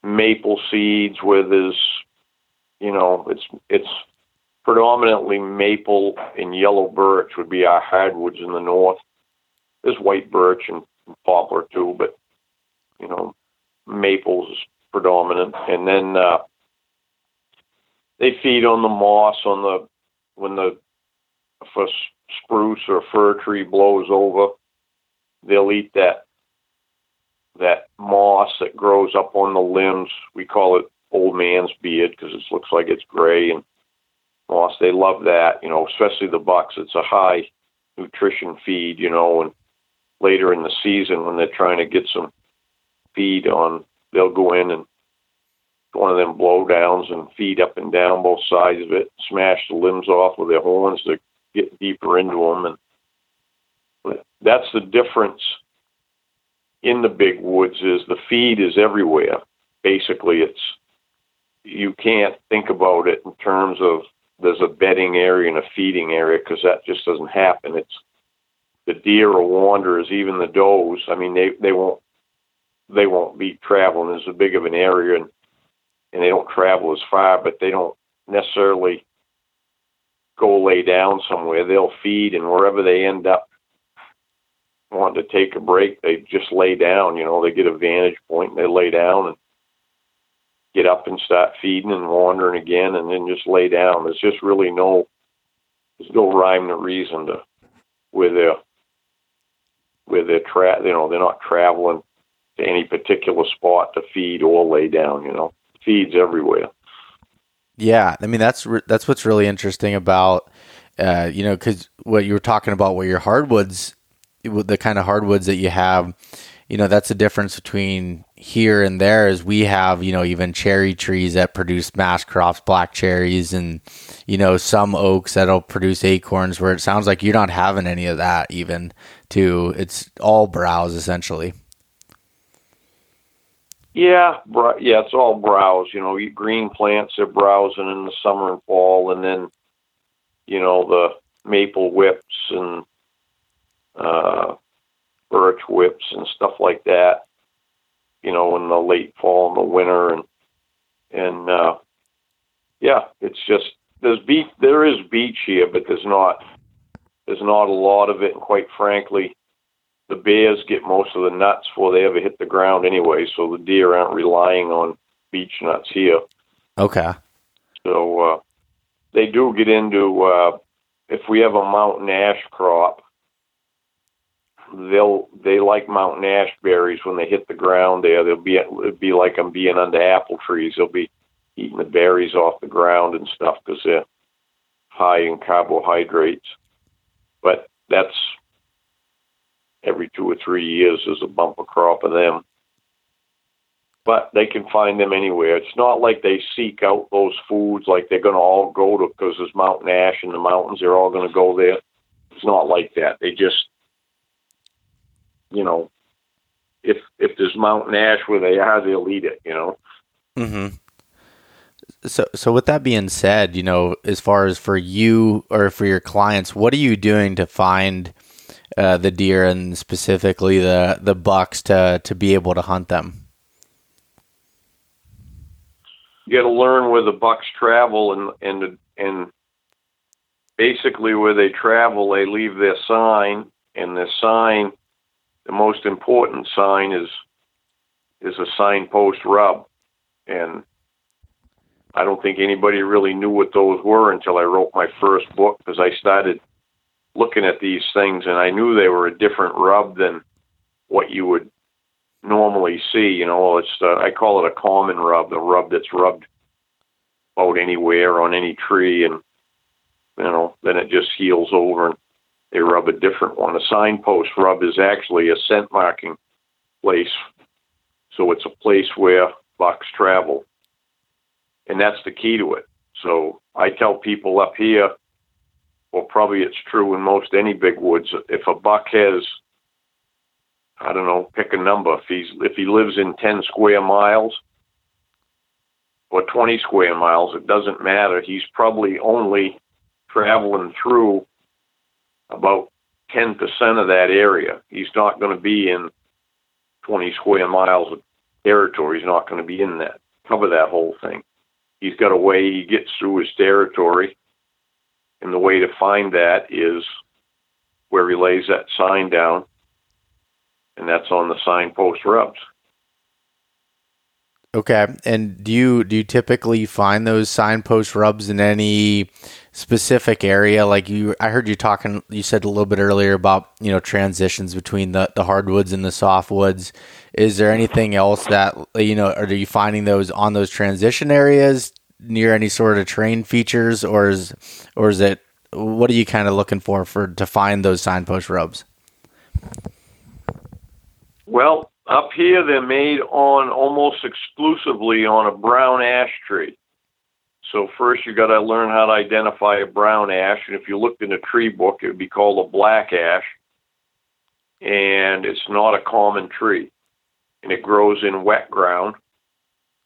Maple seeds, where there's, you know, it's it's predominantly maple and yellow birch would be our hardwoods in the north. There's white birch and poplar too, but you know, maples is predominant. And then uh, they feed on the moss on the when the if a spruce or fir tree blows over, they'll eat that that moss that grows up on the limbs. We call it old man's beard because it looks like it's gray and moss. They love that, you know, especially the bucks. It's a high nutrition feed, you know, and later in the season when they're trying to get some feed on, they'll go in and one of them blowdowns and feed up and down both sides of it, smash the limbs off with their horns to get deeper into them. And that's the difference in the big woods is the feed is everywhere. Basically, it's you can't think about it in terms of there's a bedding area and a feeding area because that just doesn't happen. It's the deer or wanderers, even the does. I mean, they they won't they won't be traveling as big of an area, and and they don't travel as far, but they don't necessarily go lay down somewhere. They'll feed, and wherever they end up wanting to take a break, they just lay down. You know, they get a vantage point, and they lay down and get up and start feeding and wandering again, and then just lay down. There's just really no there's no rhyme or reason to where they're where they're tra- you know they're not traveling to any particular spot to feed or lay down. You know, feeds everywhere. Yeah, I mean that's re- that's what's really interesting about uh, you know because what you were talking about, what your hardwoods, the kind of hardwoods that you have, you know that's the difference between here and there is we have you know even cherry trees that produce mass crops black cherries and you know some oaks that'll produce acorns where it sounds like you're not having any of that even to it's all browse essentially. Yeah yeah it's all browse you know green plants are browsing in the summer and fall and then you know the maple whips and uh birch whips and stuff like that. You know, in the late fall and the winter, and and uh, yeah, it's just there's beech. There is beech here, but there's not there's not a lot of it. And quite frankly, the bears get most of the nuts before they ever hit the ground anyway. So the deer aren't relying on beech nuts here. Okay. So uh, they do get into uh, if we have a mountain ash crop they'll they like mountain ash berries when they hit the ground there. They'll be it'll be like them being under apple trees. They'll be eating the berries off the ground and stuff because they're high in carbohydrates. But that's every two or three years there's a bumper crop of them. But they can find them anywhere. It's not like they seek out those foods like they're going to all go to because there's mountain ash in the mountains. They're all going to go there. It's not like that. They just you know, if if there's mountain ash where they are, they'll eat it. You know. Hmm. So, so with that being said, you know, as far as for you or for your clients, what are you doing to find uh, the deer and specifically the the bucks to to be able to hunt them? You got to learn where the bucks travel and and and basically where they travel, they leave their sign, and the sign the most important sign is is a signpost rub, and I don't think anybody really knew what those were until I wrote my first book because I started looking at these things and I knew they were a different rub than what you would normally see. You know, it's uh, I call it a common rub, the rub that's rubbed out anywhere on any tree, and you know, then it just heals over. And they rub a different one. A signpost rub is actually a scent marking place. So it's a place where bucks travel. And that's the key to it. So I tell people up here, well, probably it's true in most any big woods. If a buck has, I don't know, pick a number. If he's if he lives in ten square miles or twenty square miles, it doesn't matter. He's probably only traveling through about 10% of that area. He's not going to be in 20 square miles of territory. He's not going to be in that, cover that whole thing. He's got a way he gets through his territory. And the way to find that is where he lays that sign down, and that's on the signpost rubs. Okay, and do you do you typically find those signpost rubs in any specific area? Like you, I heard you talking. You said a little bit earlier about you know transitions between the the hardwoods and the softwoods. Is there anything else that you know? Are you finding those on those transition areas near any sort of terrain features, or is or is it what are you kind of looking for for to find those signpost rubs? Well, up here they're made on almost exclusively on a brown ash tree. So first you got to learn how to identify a brown ash, and if you looked in a tree book, it would be called a black ash. and it's not a common tree, and it grows in wet ground.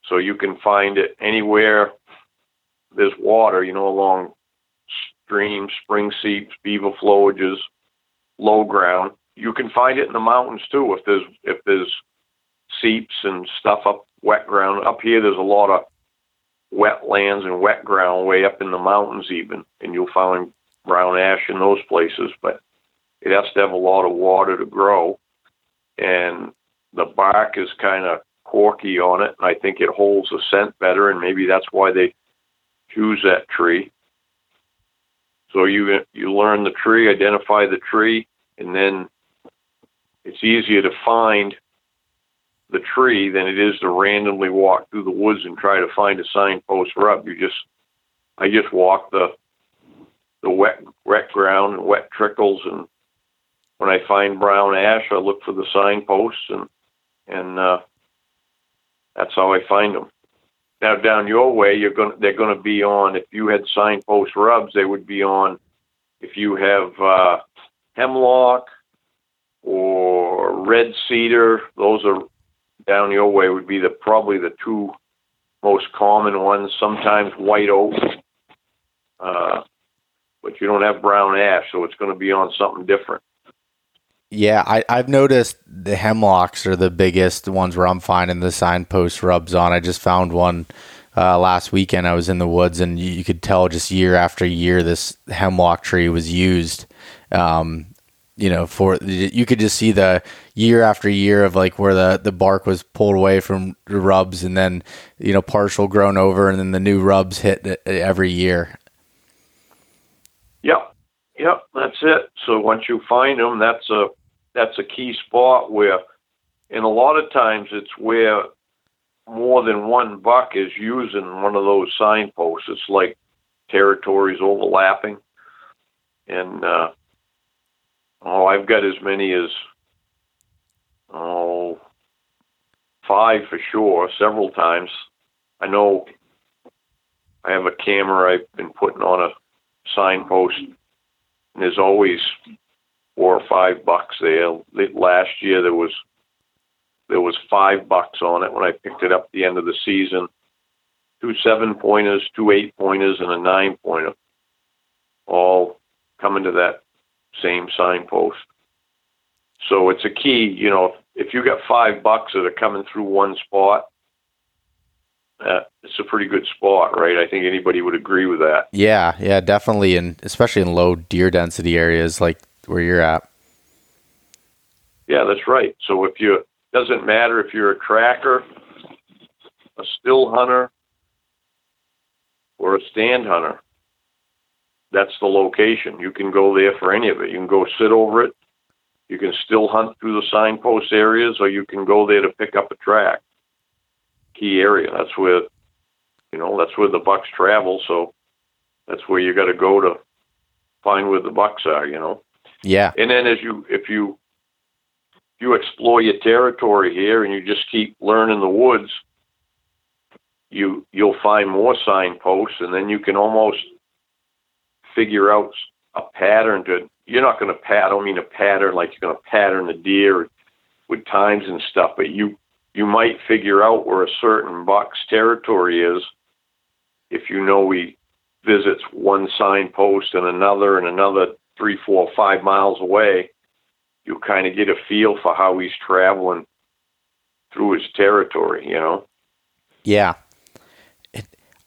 So you can find it anywhere there's water, you know, along streams, spring seeps, beaver flowages, low ground. You can find it in the mountains too if there's if there's seeps and stuff up wet ground. Up here there's a lot of wetlands and wet ground way up in the mountains even, and you'll find brown ash in those places, but it has to have a lot of water to grow. And the bark is kind of corky on it. And I think it holds the scent better, and maybe that's why they choose that tree. So you you learn the tree, identify the tree, and then it's easier to find the tree than it is to randomly walk through the woods and try to find a signpost rub. You just I just walk the the wet wet ground and wet trickles and when I find brown ash I look for the signposts and and uh, that's how I find them. Now down your way, you're going they're going to be on. If you had signpost rubs, they would be on. If you have uh, hemlock or red cedar, those are down your way would be the probably the two most common ones. Sometimes white oak, uh, but you don't have brown ash, so it's going to be on something different. Yeah, I, I've noticed the hemlocks are the biggest ones where I'm finding the signpost rubs on. I just found one uh, last weekend. I was in the woods and you, you, could tell just year after year this hemlock tree was used. Um, you know, for you could just see the year after year of like where the, the bark was pulled away from the rubs and then, you know, partial grown over and then the new rubs hit every year. Yep. Yep. That's it. So once you find them, that's a, that's a key spot where, and a lot of times it's where more than one buck is using one of those signposts. It's like territories overlapping, and uh, oh, I've got as many as oh five for sure, several times. I know I have a camera I've been putting on a signpost, and there's always four or five bucks there. Last year there was there was five bucks on it when I picked it up at the end of the season. Two seven pointers, two eight pointers, and a nine pointer, all coming to that same signpost. So it's a key, you know, if you got five bucks that are coming through one spot, uh, it's a pretty good spot, right? I think anybody would agree with that. Yeah, yeah, definitely, and especially in low deer density areas like where you're at. Yeah, that's right. So if you doesn't matter if you're a tracker, a still hunter, or a stand hunter. That's the location. You can go there for any of it. You can go sit over it. You can still hunt through the signpost areas, or you can go there to pick up a track. Key area. That's where, you know, that's where the bucks travel. So that's where you got to go to find where the bucks are. You know. Yeah. And then as you if you if you explore your territory here and you just keep learning the woods, you you'll find more signposts and then you can almost figure out a pattern to you're not going to pat I don't mean a pattern like you're going to pattern a deer with times and stuff, but you you might figure out where a certain buck's territory is if you know he visits one signpost and another and another three, four, five miles away, you kind of get a feel for how he's traveling through his territory, you know? Yeah.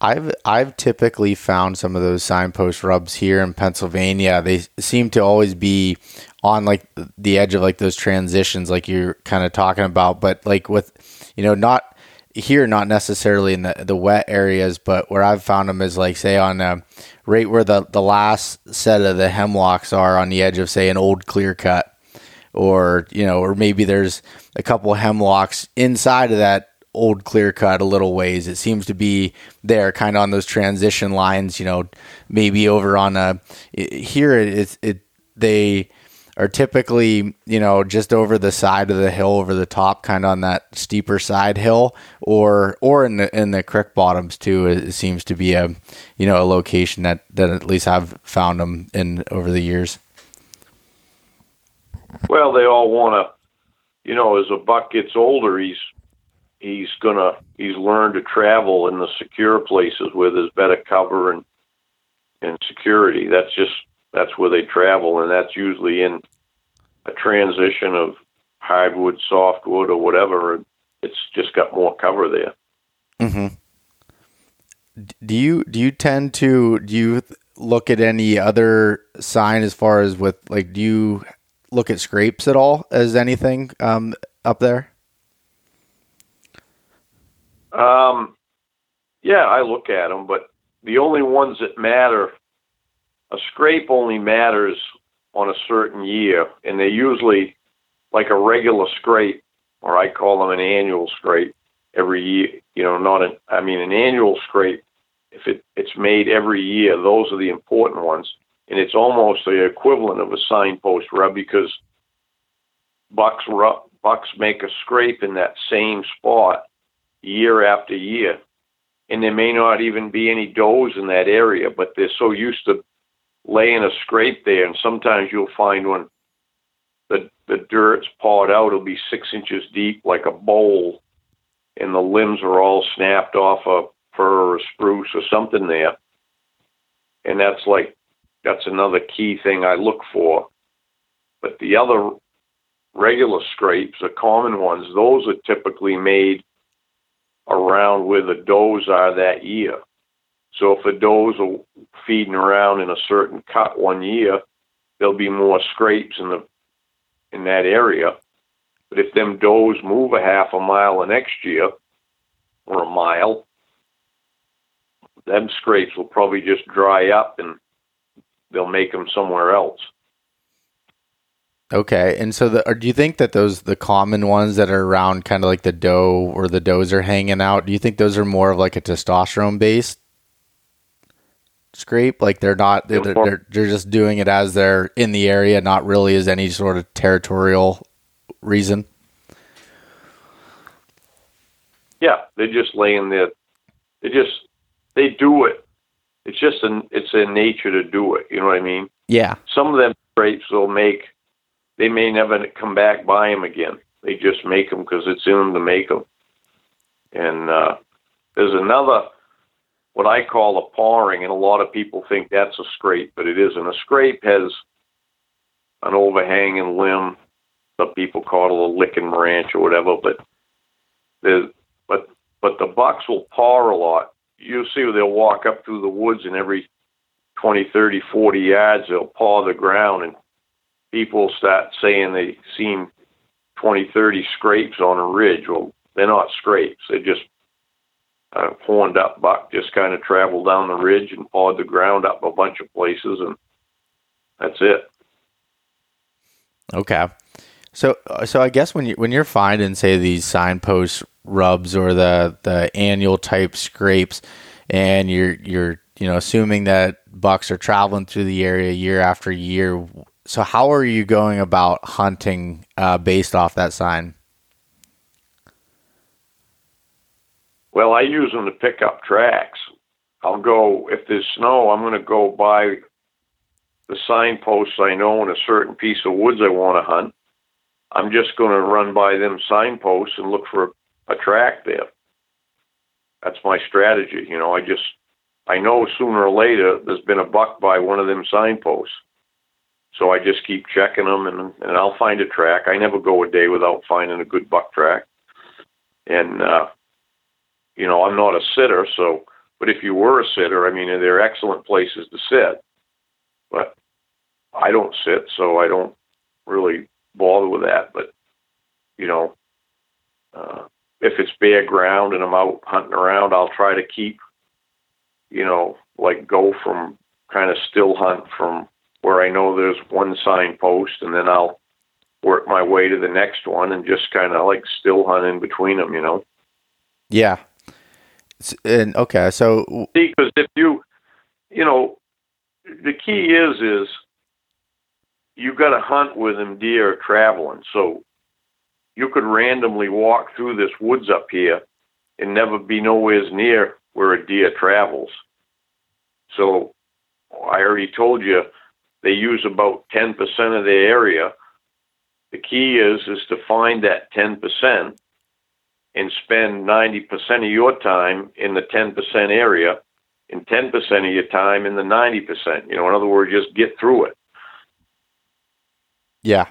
I've I've typically found some of those signpost rubs here in Pennsylvania. They seem to always be on like the edge of like those transitions, like you're kind of talking about. But like with, you know, not here, not necessarily in the, the wet areas, but where I've found them is like say on uh, right where the the last set of the hemlocks are on the edge of say an old clear cut, or you know, or maybe there's a couple hemlocks inside of that old clear cut a little ways. It seems to be there, kind of on those transition lines. You know, maybe over on a here it's it they are typically, you know, just over the side of the hill, over the top, kind of on that steeper side hill, or or in the in the creek bottoms too. It seems to be a, you know, a location that that at least I've found them in over the years. Well, they all want to, you know, as a buck gets older, he's he's gonna he's learned to travel in the secure places with his better cover and and security. That's just that's where they travel, and that's usually in a transition of hardwood, softwood, or whatever. It's just got more cover there. Mm-hmm. Do you do you tend to do you look at any other sign as far as with like do you look at scrapes at all as anything um, up there? Um, yeah, I look at them, but the only ones that matter, a scrape only matters on a certain year, and they're usually like a regular scrape, or I call them an annual scrape every year. You know, not an, I mean, an annual scrape. If it, it's made every year, those are the important ones, and it's almost the equivalent of a signpost rub because bucks rub, bucks make a scrape in that same spot year after year. And there may not even be any does in that area, but they're so used to laying a scrape there. And sometimes you'll find when the, the dirt's pawed out, it'll be six inches deep like a bowl, and the limbs are all snapped off a fir or a spruce or something there. And that's like, that's another key thing I look for. But the other regular scrapes, the common ones, those are typically made around where the does are that year. So if the does are feeding around in a certain cut one year, there'll be more scrapes in the in that area. But if them does move a half a mile the next year, or a mile, them scrapes will probably just dry up and they'll make them somewhere else. Okay, and so the, do you think that those the common ones that are around, kind of like the doe or the does are hanging out? Do you think those are more of like a testosterone based scrape? Like they're not they're, they're they're just doing it as they're in the area, not really as any sort of territorial reason. Yeah, they're just laying there. They just they do it. It's just an it's a nature to do it. You know what I mean? Yeah. Some of them scrapes will make they may never come back by them again. They just make them because it's in them to make them. And uh, there's another, what I call a pawing, and a lot of people think that's a scrape, but it isn't. A scrape has an overhanging limb. Some people call it a licking branch or whatever, but there's, but but the bucks will paw a lot. You'll see they'll walk up through the woods and every 20, 30, 40 yards they'll paw the ground and people start saying they seen 20, 30 scrapes on a ridge. Well, they're not scrapes. They're just a horned up buck just kind of traveled down the ridge and pawed the ground up a bunch of places, and that's it. Okay. So, uh, so I guess when you when you're finding say these signpost rubs or the the annual type scrapes, and you're you're you know assuming that bucks are traveling through the area year after year, so how are you going about hunting uh, based off that sign? Well, I use them to pick up tracks. I'll go if there's snow. I'm going to go by the signposts I know in a certain piece of woods I want to hunt. I'm just going to run by them signposts and look for a, a track there. That's my strategy. You know, I just I know sooner or later there's been a buck by one of them signposts. So I just keep checking them, and and I'll find a track. I never go a day without finding a good buck track. And uh, you know, I'm not a sitter, so but if you were a sitter, I mean, they're excellent places to sit. But I don't sit, so I don't really bother with that. But you know, uh, if it's bare ground and I'm out hunting around, I'll try to keep, you know, like go from kind of still hunt from where I know there's one signpost, and then I'll work my way to the next one and just kind of like still hunt in between them, you know. Yeah. And okay, so because if you, you know, the key is is you've got to hunt with them deer traveling. So you could randomly walk through this woods up here and never be nowhere near where a deer travels. So I already told you they use about 10% of the area the key is is to find that 10% and spend 90% of your time in the 10% area and 10% of your time in the 90%. You know, in other words, just get through it. Yeah.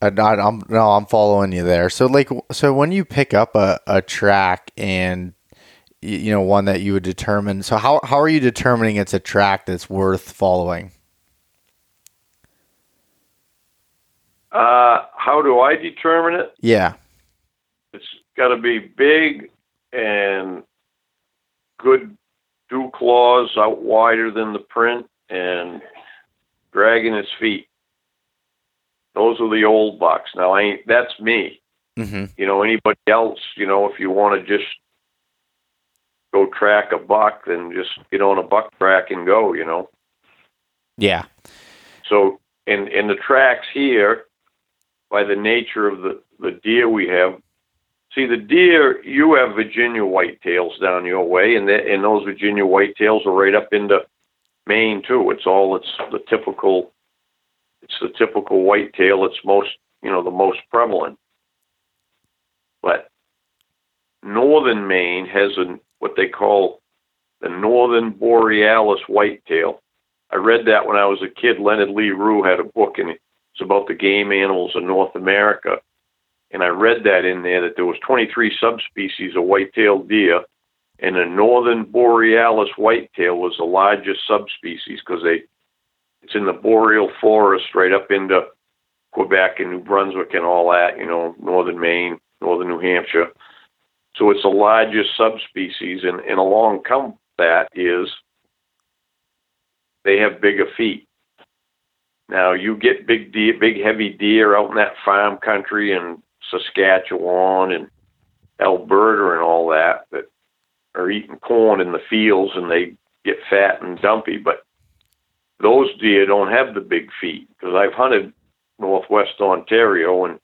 Uh, I'm, no, I'm following you there. So, like, so when you pick up a, a track and you know one that you would determine, so how how are you determining it's a track that's worth following? Uh, how do I determine it? Yeah. It's got to be big and good dew claws out wider than the print and dragging its feet. Those are the old bucks. Now, I ain't, that's me. Mm-hmm. You know, anybody else, you know, if you want to just go track a buck, then just get on a buck track and go, you know. Yeah. So, in, in the tracks here, by the nature of the, the deer we have, see the deer, you have Virginia whitetails down your way, and, the, and those Virginia whitetails are right up into Maine too. It's all, it's the typical it's the typical whitetail. It's most, you know, the most prevalent. But northern Maine has a, what they call the northern borealis whitetail. I read that when I was a kid. Leonard Lee Rue had a book, and it's about the game animals of North America. And I read that in there that there was 23 subspecies of white-tailed deer, and the northern borealis whitetail was the largest subspecies because they it's in the boreal forest right up into Quebec and New Brunswick and all that, you know, northern Maine, northern New Hampshire. So it's the largest subspecies, and, and along come that is they have bigger feet. Now you get big deer, big heavy deer out in that farm country in Saskatchewan and Alberta and all that that are eating corn in the fields and they get fat and dumpy, but those deer don't have the big feet because I've hunted northwest Ontario and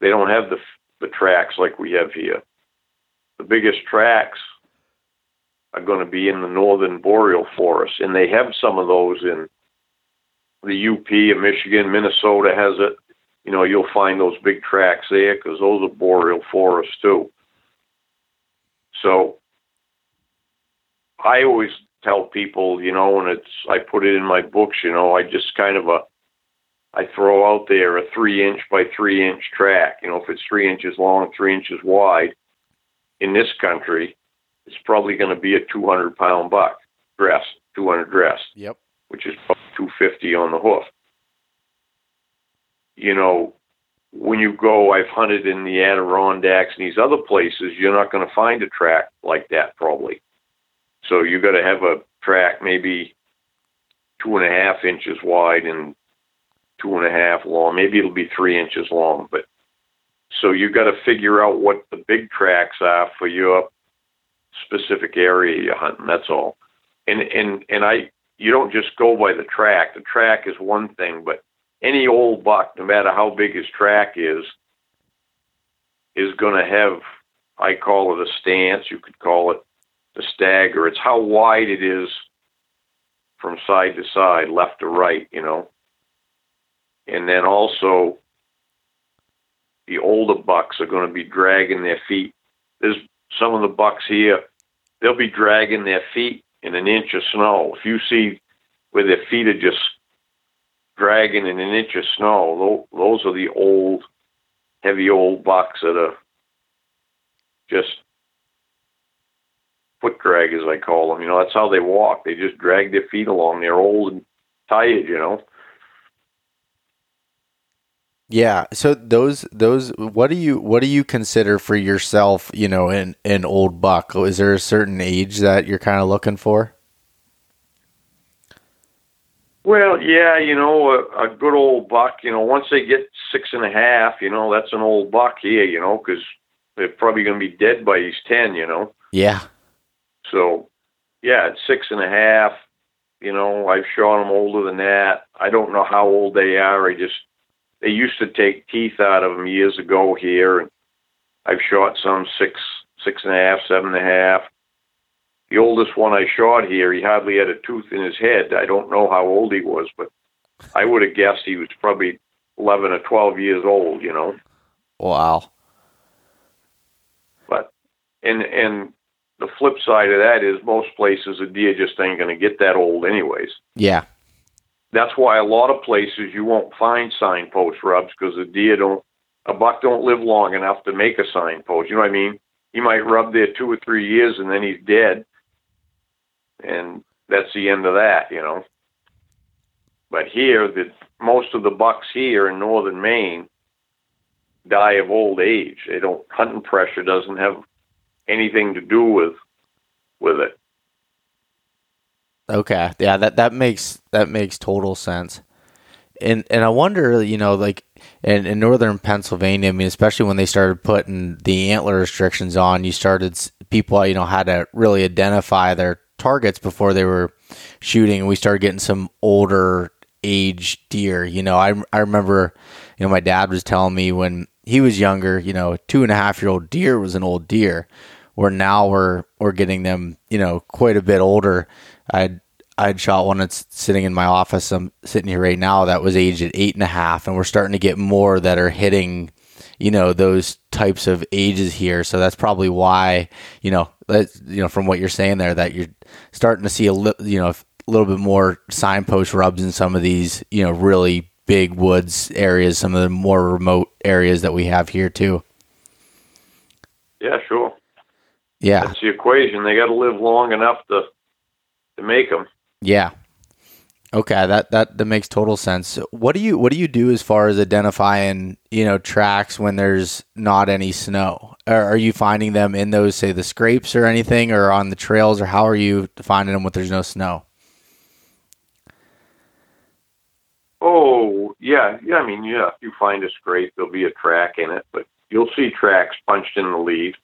they don't have the the tracks like we have here. The biggest tracks are going to be in the northern boreal forest, and they have some of those in the UP of Michigan, Minnesota has it. You know, you'll find those big tracks there because those are boreal forests too. So I always tell people, you know, and it's I put it in my books, you know, I just kind of a I throw out there a three inch by three inch track. You know, if it's three inches long, three inches wide, in this country, it's probably going to be a 200 pound buck dress, 200 dress. Yep. Which is 250 on the hoof. You know, when you go, I've hunted in the Adirondacks and these other places, you're not going to find a track like that probably. So you got to have a track maybe two and a half inches wide and two and a half long. Maybe it'll be three inches long, but so you got to figure out what the big tracks are for your specific area you're hunting. That's all. And and and I, you don't just go by the track. The track is one thing, but any old buck, no matter how big his track is, is going to have. I call it a stance. You could call it the stagger. It's how wide it is from side to side, left to right, you know. And then also, the older bucks are going to be dragging their feet. There's some of the bucks here, they'll be dragging their feet in an inch of snow. If you see where their feet are just dragging in an inch of snow, those are the old, heavy old bucks that are just foot drag, as I call them. You know, that's how they walk. They just drag their feet along. They're old and tired, you know. Yeah. So those those what do you what do you consider for yourself? You know, an an old buck. Is there a certain age that you're kind of looking for? Well, yeah, you know, a, a good old buck. You know, once they get six and a half, you know, that's an old buck here. You know, because they're probably going to be dead by he's ten. You know. Yeah. So, yeah, at six and a half. You know, I've shot them older than that. I don't know how old they are. I just they used to take teeth out of them years ago here, and I've shot some six, six and a half, seven and a half. The oldest one I shot here, he hardly had a tooth in his head. I don't know how old he was, but I would have guessed he was probably eleven or twelve years old. You know. Wow. But and and the flip side of that is most places a deer just ain't going to get that old anyways. Yeah. That's why a lot of places you won't find signpost rubs because the deer don't a buck don't live long enough to make a signpost. You know what I mean? He might rub there two or three years and then he's dead, and that's the end of that. You know. But here, the most of the bucks here in northern Maine die of old age. They don't hunting pressure doesn't have anything to do with with it. Okay. Yeah, that that makes that makes total sense. And and I wonder, you know, like in, in northern Pennsylvania, I mean, especially when they started putting the antler restrictions on, you started people, you know, had to really identify their targets before they were shooting, and we started getting some older age deer. You know, I I remember, you know, my dad was telling me when he was younger, you know, two and a half year old deer was an old deer. Where now we're we're getting them, you know, quite a bit older. I'd I'd shot one that's sitting in my office. I'm sitting here right now that was aged at eight and a half, and we're starting to get more that are hitting, you know, those types of ages here. So that's probably why, you know, you know, from what you're saying there, that you're starting to see a little, you know, a little bit more signpost rubs in some of these, you know, really big woods areas, some of the more remote areas that we have here too. Yeah, sure. Yeah, that's the equation. They got to live long enough to to make them. Yeah. Okay, that, that that makes total sense. What do you what do you do as far as identifying you know tracks when there's not any snow? Are, are you finding them in those say the scrapes or anything, or on the trails, or how are you finding them when there's no snow? Oh yeah, yeah. I mean, yeah. If you find a scrape, there'll be a track in it, but you'll see tracks punched in the leaves.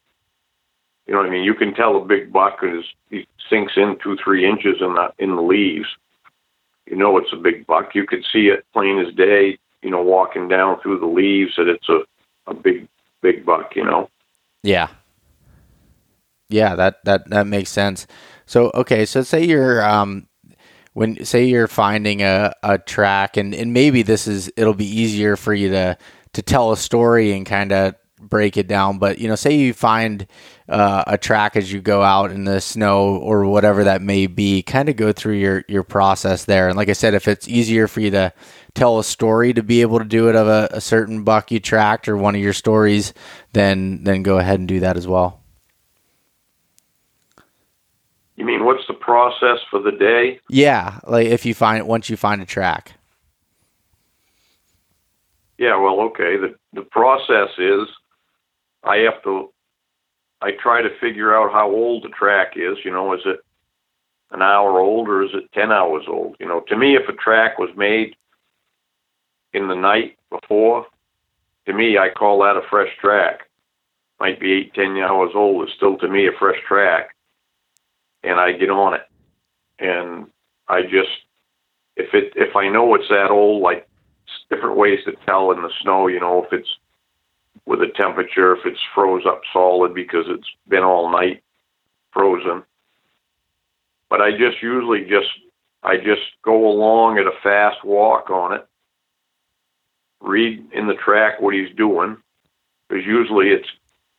You know what I mean? You can tell a big buck is he sinks in two, three inches in the in the leaves. You know it's a big buck. You could see it plain as day. You know, walking down through the leaves that it's a a big big buck. You know. Yeah. Yeah, that that that makes sense. So okay, so say you're um when say you're finding a, a track and, and maybe this is it'll be easier for you to to tell a story and kind of break it down. But you know, say you find uh, a track as you go out in the snow or whatever that may be, kind of go through your your process there. And like I said, if it's easier for you to tell a story to be able to do it of a, a certain buck you tracked or one of your stories, then then go ahead and do that as well. You mean what's the process for the day? Yeah, like if you find once you find a track. Yeah, well, okay. The the process is I have to I try to figure out how old the track is. You know, is it an hour old or is it 10 hours old? You know, to me, if a track was made in the night before, to me, I call that a fresh track. Might be eight, 10 hours old. It's still to me a fresh track. And I get on it. And I just, if it, if I know it's that old, like different ways to tell in the snow, you know, if it's with the temperature if it's froze up solid because it's been all night frozen. But I just usually just I just go along at a fast walk on it, read in the track what he's doing, because usually it's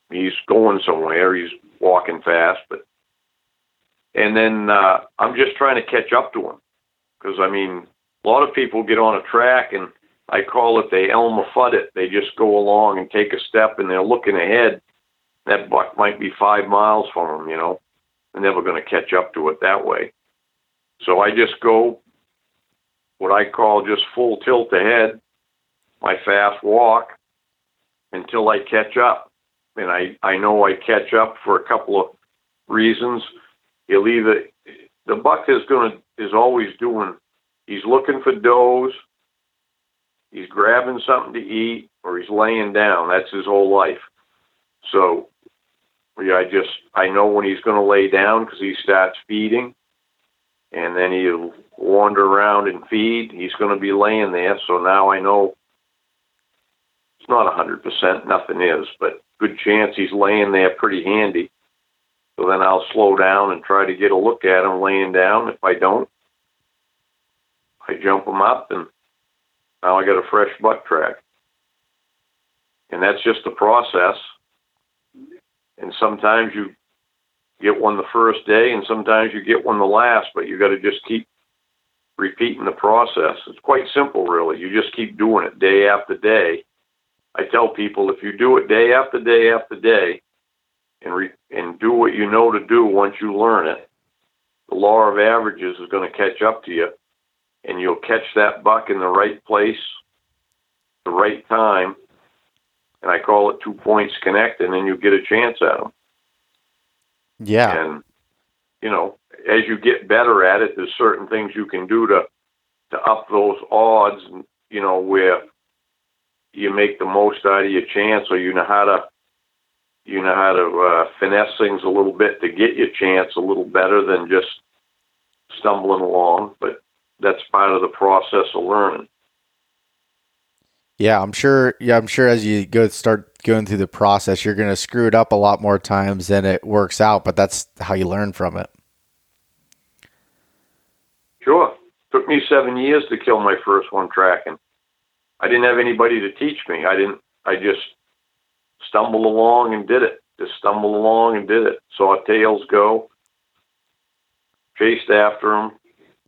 he's going somewhere, he's walking fast, but and then uh, I'm just trying to catch up to him, because I mean a lot of people get on a track and I call it they Elmer Fudd it. They just go along and take a step and they're looking ahead. That buck might be five miles from them, you know. They're never going to catch up to it that way. So I just go what I call just full tilt ahead, my fast walk until I catch up. And I, I know I catch up for a couple of reasons. He'll either the buck is gonna is always doing he's looking for does he's grabbing something to eat or he's laying down. That's his whole life. So yeah, I just I know when he's going to lay down because he starts feeding, and then he'll wander around and feed. He's going to be laying there. So now I know it's not a hundred percent. Nothing is, but good chance he's laying there pretty handy. So then I'll slow down and try to get a look at him laying down. If I don't, I jump him up and Now I got a fresh buck track. And that's just the process. And sometimes you get one the first day and sometimes you get one the last, but you got to just keep repeating the process. It's quite simple, really. You just keep doing it day after day. I tell people if you do it day after day after day and, re- and do what you know to do once you learn it, the law of averages is going to catch up to you and you'll catch that buck in the right place, the right time. And I call it two points connect, and then you get a chance at them. Yeah. And you know, as you get better at it, there's certain things you can do to to up those odds. You know where you make the most out of your chance, or you know how to you know how to uh, finesse things a little bit to get your chance a little better than just stumbling along. But that's part of the process of learning. Yeah, I'm sure. Yeah, I'm sure as you go start going through the process, you're going to screw it up a lot more times than it works out. But that's how you learn from it. Sure. Took me seven years to kill my first one tracking. I didn't have anybody to teach me. I didn't. I just stumbled along and did it. Just stumbled along and did it. Saw tails go. Chased after them.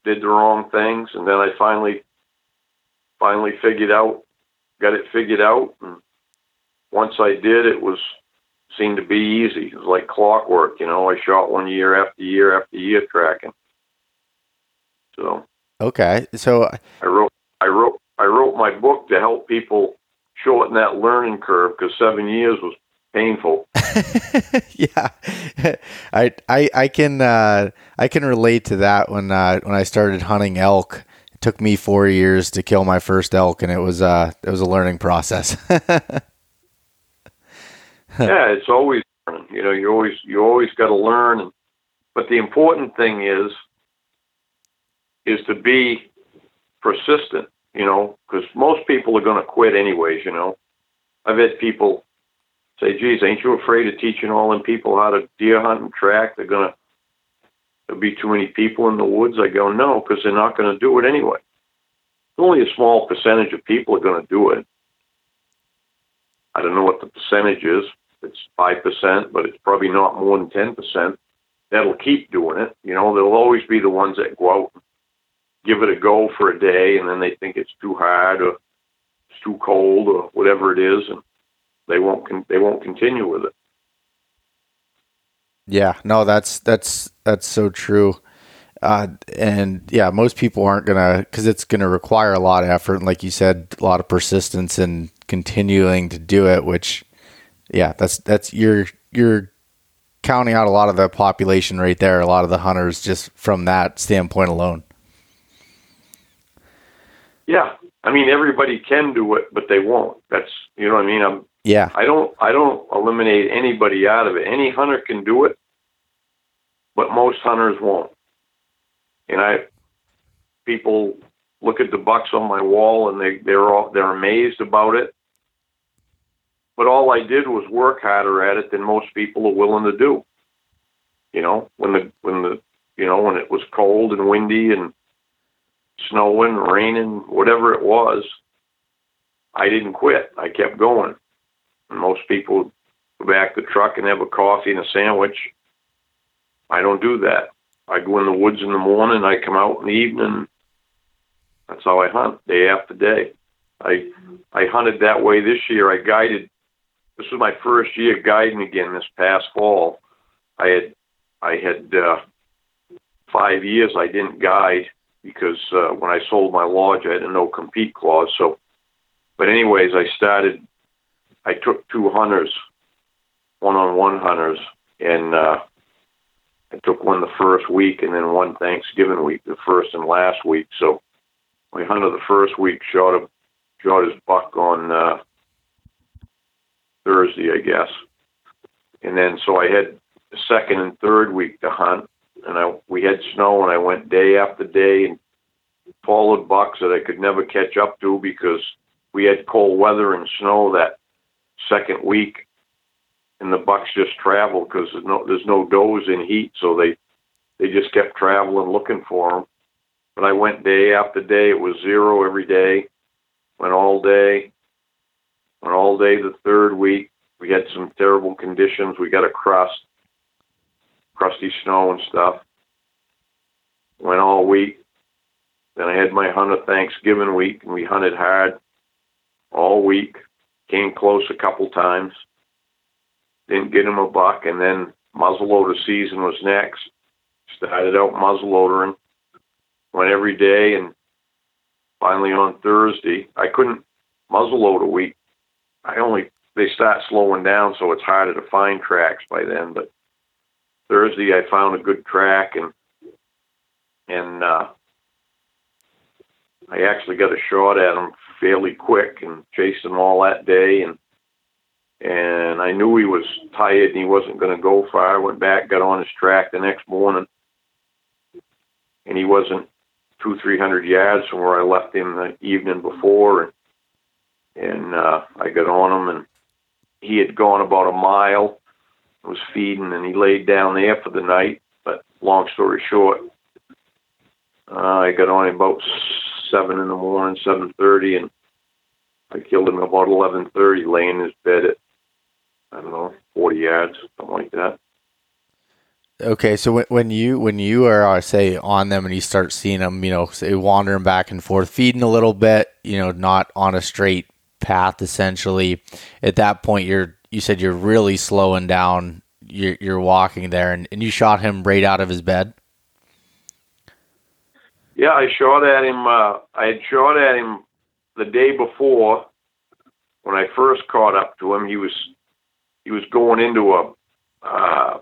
Did the wrong things, and then I finally, finally figured out, got it figured out, and once I did, it was seemed to be easy. It was like clockwork, you know. I shot one year after year after year tracking. So okay, so I wrote I wrote I wrote my book to help people shorten that learning curve because seven years was painful. yeah, I I I can uh, I can relate to that when uh, when I started hunting elk. It took me four years to kill my first elk, and it was uh it was a learning process. yeah, it's always learning. You know, you always you always got to learn. And, but the important thing is is to be persistent. You know, because most people are going to quit anyways. You know, I've had people say, "Geez, ain't you afraid of teaching all them people how to deer hunt and track? They're gonna there'll be too many people in the woods." I go, "No, because they're not going to do it anyway. Only a small percentage of people are going to do it. I don't know what the percentage is. It's five percent, but it's probably not more than ten percent that'll keep doing it. You know, there'll always be the ones that go out, and give it a go for a day, and then they think it's too hard or it's too cold or whatever it is, and they won't con- they won't continue with it. Yeah, no, that's that's that's so true. Uh, and yeah, most people aren't gonna because it's gonna require a lot of effort, and like you said, a lot of persistence and continuing to do it. Which, yeah, that's that's you're you're counting out a lot of the population right there. A lot of the hunters just from that standpoint alone. Yeah, I mean everybody can do it, but they won't. That's you know what I mean. I'm Yeah, I don't I don't eliminate anybody out of it. Any hunter can do it, but most hunters won't. And I people look at the bucks on my wall and they they're all they're amazed about it. But all I did was work harder at it than most people are willing to do. You know, when the when the you know when it was cold and windy and snowing, raining, whatever it was, I didn't quit. I kept going. Most people go back the truck and have a coffee and a sandwich. I don't do that. I go in the woods in the morning. I come out in the evening. That's how I hunt day after day. I I hunted that way this year. I guided. This was my first year guiding again this past fall. I had I had uh, five years I didn't guide because uh, when I sold my lodge I had a no compete clause. So, but anyways, I started. I took two hunters, one on one hunters, and uh, I took one the first week and then one Thanksgiving week, the first and last week. So my hunter the first week shot a shot his buck on uh, Thursday, I guess, and then so I had the second and third week to hunt, and I we had snow, and I went day after day and followed bucks that I could never catch up to because we had cold weather and snow that second week, and the bucks just traveled because there's no there's no does in heat, so they they just kept traveling looking for them. But I went day after day; it was zero every day, Went all day. Went all day the third week. We had some terrible conditions. We got a crust, crusty snow and stuff. Went all week. Then I had my hunt of Thanksgiving week, and we hunted hard all week. Came close a couple times. Didn't get him a buck, and then muzzleloader season was next. Started out muzzleloadering. Went every day, and finally on Thursday, I couldn't muzzleload a week. I only they start slowing down, so it's harder to find tracks by then. But Thursday, I found a good track, and and uh, I actually got a shot at him fairly quick and chased him all that day and and I knew he was tired and he wasn't going to go far. I went back, got on his track the next morning, and he wasn't two, three hundred yards from where I left him the evening before, and and uh, I got on him, and he had gone about a mile, was feeding, and he laid down there for the night. But long story short, uh, I got on him about seven in the morning, seven thirty, and I killed him about eleven thirty, laying in his bed at I don't know forty yards, something like that. Okay, so when, you when you are uh, say on them and you start seeing them, you know, say wandering back and forth, feeding a little bit, you know, not on a straight path. Essentially, at that point, you're you said you're really slowing down. You're, you're walking there, and, and you shot him right out of his bed. Yeah, I shot at him. Uh, I had shot at him the day before when I first caught up to him. He was he was going into a uh,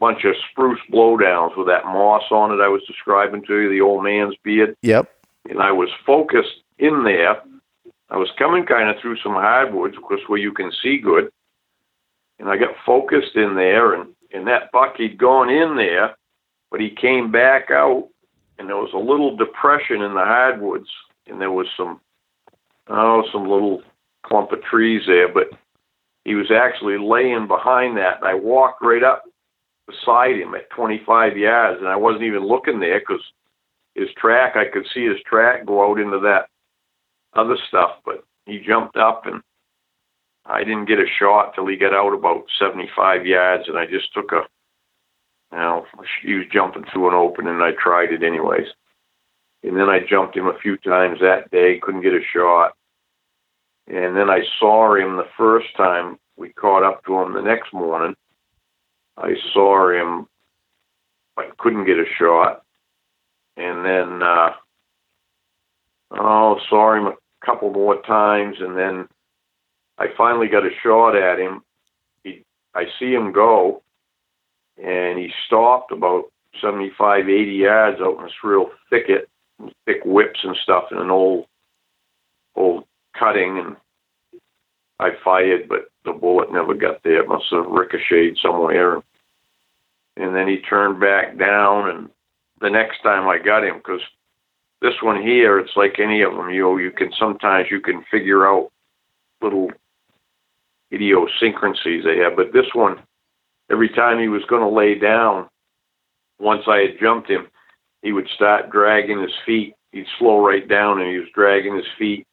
bunch of spruce blowdowns with that moss on it. I was describing to you the old man's beard. Yep. And I was focused in there. I was coming kind of through some hardwoods, of course, where you can see good. And I got focused in there, and and that buck he'd gone in there, but he came back out and there was a little depression in the hardwoods, and there was some, oh, some little clump of trees there, but he was actually laying behind that. And I walked right up beside him at 25 yards, and I wasn't even looking there because his track, I could see his track go out into that other stuff, but he jumped up and I didn't get a shot till he got out about 75 yards, and I just took a know, he was jumping through an open, and I tried it anyways. And then I jumped him a few times that day, couldn't get a shot. And then I saw him the first time we caught up to him the next morning. I saw him, I couldn't get a shot. And then, uh, oh, saw him a couple more times, and then I finally got a shot at him. He, I see him go, and he stopped about 75, 80 yards out in this real thicket, thick whips and stuff in an old, old cutting, and I fired, but the bullet never got there. It must have ricocheted somewhere. And then he turned back down, and the next time I got him, because this one here, it's like any of them. You know, you can sometimes you can figure out little idiosyncrasies they have, but this one every time he was going to lay down, once I had jumped him, he would start dragging his feet. He'd slow right down and he was dragging his feet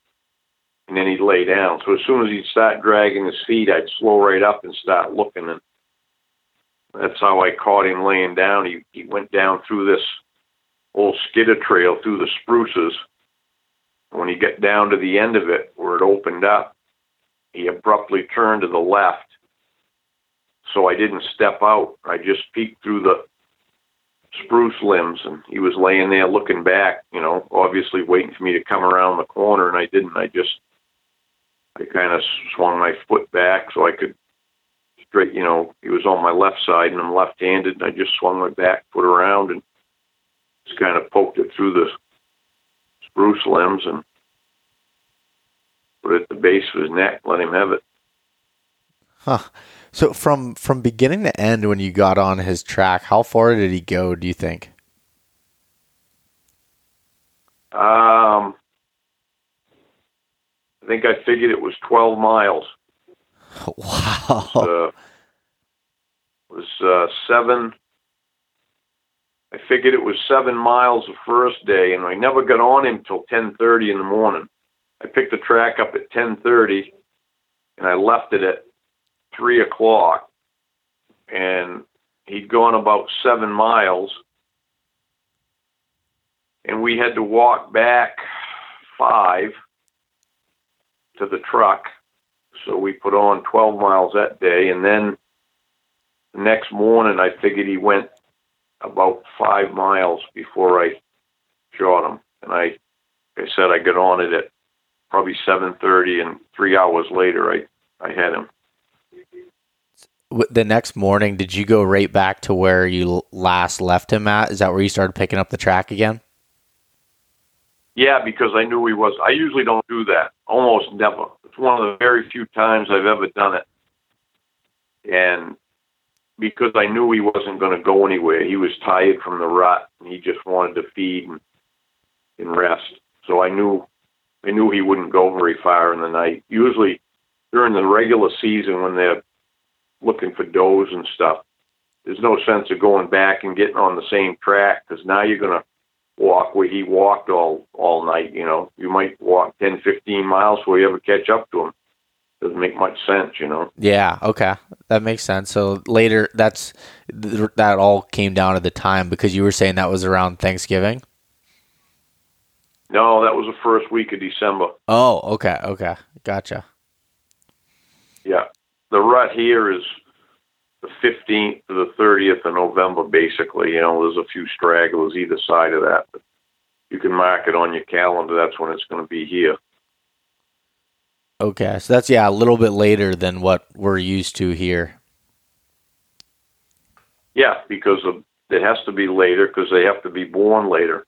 and then he'd lay down. So as soon as he'd start dragging his feet, I'd slow right up and start looking. And that's how I caught him laying down. He, he went down through this old skidder trail through the spruces. When he got down to the end of it, where it opened up, he abruptly turned to the left so I didn't step out. I just peeked through the spruce limbs, and he was laying there looking back, you know, obviously waiting for me to come around the corner, and I didn't. I just, I kind of swung my foot back so I could straight, you know, he was on my left side, and I'm left-handed, and I just swung my back foot around and just kind of poked it through the spruce limbs and put it at the base of his neck, let him have it. Huh. So from from beginning to end, when you got on his track, how far did he go? Do you think? Um, I think I figured it was twelve miles. Wow. It was, uh, was uh, seven. I figured it was seven miles the first day, and I never got on him till ten thirty in the morning. I picked the track up at ten thirty, and I left it at three o'clock, and he'd gone about seven miles, and we had to walk back five to the truck. So we put on 12 miles that day. And then the next morning, I figured he went about five miles before I shot him. And I, like I said, I got on it at probably 7.30 and three hours later, I, I had him. The next morning, did you go right back to where you last left him at? Is that where you started picking up the track again? Yeah, because I knew he was. I usually don't do that. Almost never. It's one of the very few times I've ever done it. And because I knew he wasn't going to go anywhere, he was tired from the rut, and he just wanted to feed and, and rest. So I knew, I knew he wouldn't go very far in the night. Usually, during the regular season, when they're looking for does and stuff, there's no sense of going back and getting on the same track because now you're going to walk where he walked all all night. You know, you might walk 10, 15 miles before you ever catch up to him. Doesn't make much sense, you know. Yeah. Okay, that makes sense. So later, that's that all came down to the time because you were saying that was around Thanksgiving. No, that was the first week of December. Oh, okay, okay, gotcha. Yeah, the rut here is the 15th to the 30th of November, basically. You know, there's a few stragglers either side of that, but you can mark it on your calendar. That's when it's going to be here. Okay, so that's yeah a little bit later than what we're used to here. Yeah, because of, it has to be later because they have to be born later,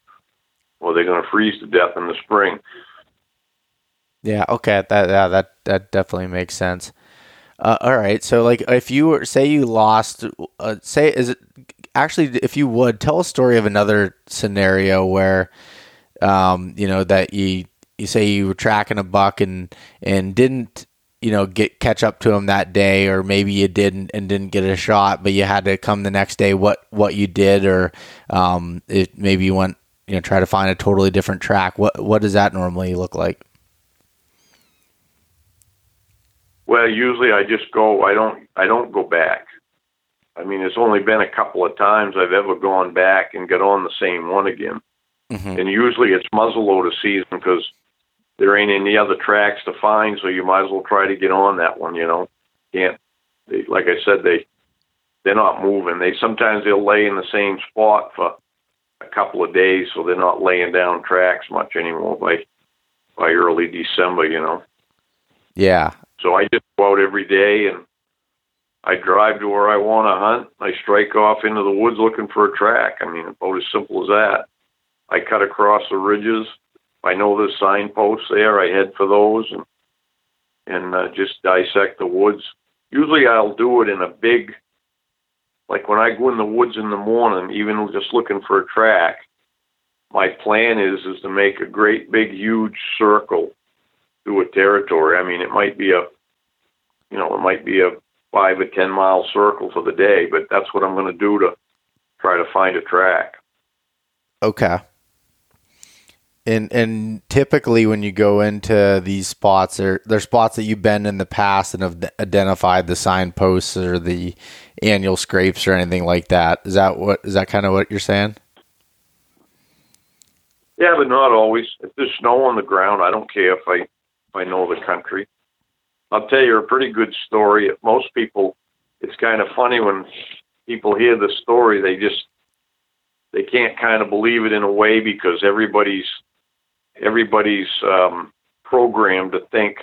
or they're going to freeze to death in the spring. Yeah. Okay. That yeah that that definitely makes sense. Uh, all right. So, like, if you were say you lost, uh, say is it actually if you would tell a story of another scenario where, um, you know, that you you say you were tracking a buck and and didn't you know get catch up to him that day, or maybe you didn't and didn't get a shot, but you had to come the next day. What what you did, or um, it maybe you went you know try to find a totally different track. What what does that normally look like? Well, usually I just go. I don't. I don't go back. I mean, it's only been a couple of times I've ever gone back and get on the same one again. Mm-hmm. And usually it's muzzleloader season because there ain't any other tracks to find, so you might as well try to get on that one. You know, can't. They, like I said, they they're not moving. They sometimes they'll lay in the same spot for a couple of days, so they're not laying down tracks much anymore by by early December. You know. Yeah, so I just go out every day and I drive to where I want to hunt. I strike off into the woods looking for a track. I mean, about as simple as that. I cut across the ridges. I know there's signposts there. I head for those and and uh, just dissect the woods. Usually, I'll do it in a big, like when I go in the woods in the morning, even just looking for a track. My plan is is to make a great big huge circle through a territory. I mean, it might be a, you know, it might be a five or ten mile circle for the day, but that's what I'm going to do to try to find a track. Okay. And and typically when you go into these spots, there they're spots that you've been in the past and have identified the signposts or the annual scrapes or anything like that. Is that what is that kind of what you're saying? Yeah, but not always. If there's snow on the ground, I don't care if I I know the country. I'll tell you a pretty good story. Most people, it's kind of funny when people hear the story, they just they can't kind of believe it in a way because everybody's everybody's um, programmed to think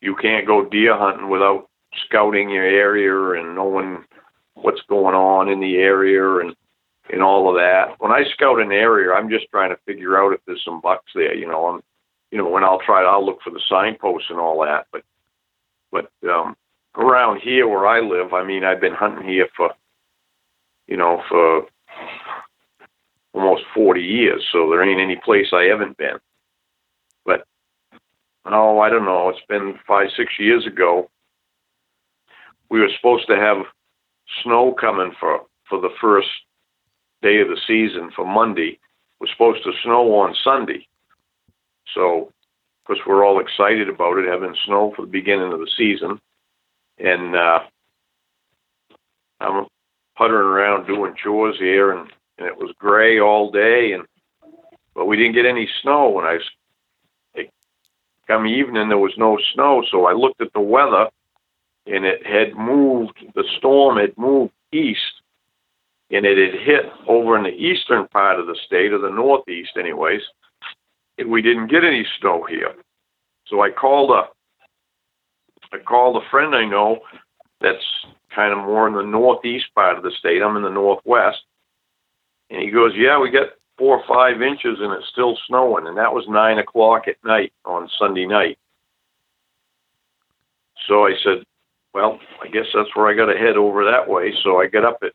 you can't go deer hunting without scouting your area and knowing what's going on in the area and and all of that. When I scout an area, I'm just trying to figure out if there's some bucks there. You know, I'm you know, when I'll try, I'll look for the signposts and all that. But, but um, around here where I live, I mean, I've been hunting here for, you know, for almost 40 years. So there ain't any place I haven't been. But, oh, I don't know. It's been five, six years ago. We were supposed to have snow coming for, for the first day of the season for Monday. Was supposed to snow on Sunday. So because we're all excited about it having snow for the beginning of the season, and uh, I'm puttering around doing chores here, and, and it was gray all day, and but we didn't get any snow. When I come evening, there was no snow, so I looked at the weather, and it had moved. The storm had moved east, and it had hit over in the eastern part of the state, or the northeast, anyways. We didn't get any snow here, so I called a I called a friend I know that's kind of more in the northeast part of the state. I'm in the northwest. And he goes, Yeah, we got four or five inches and it's still snowing. And that was nine o'clock at night on Sunday night. So I said, Well, I guess that's where I got to head over that way. So I got up at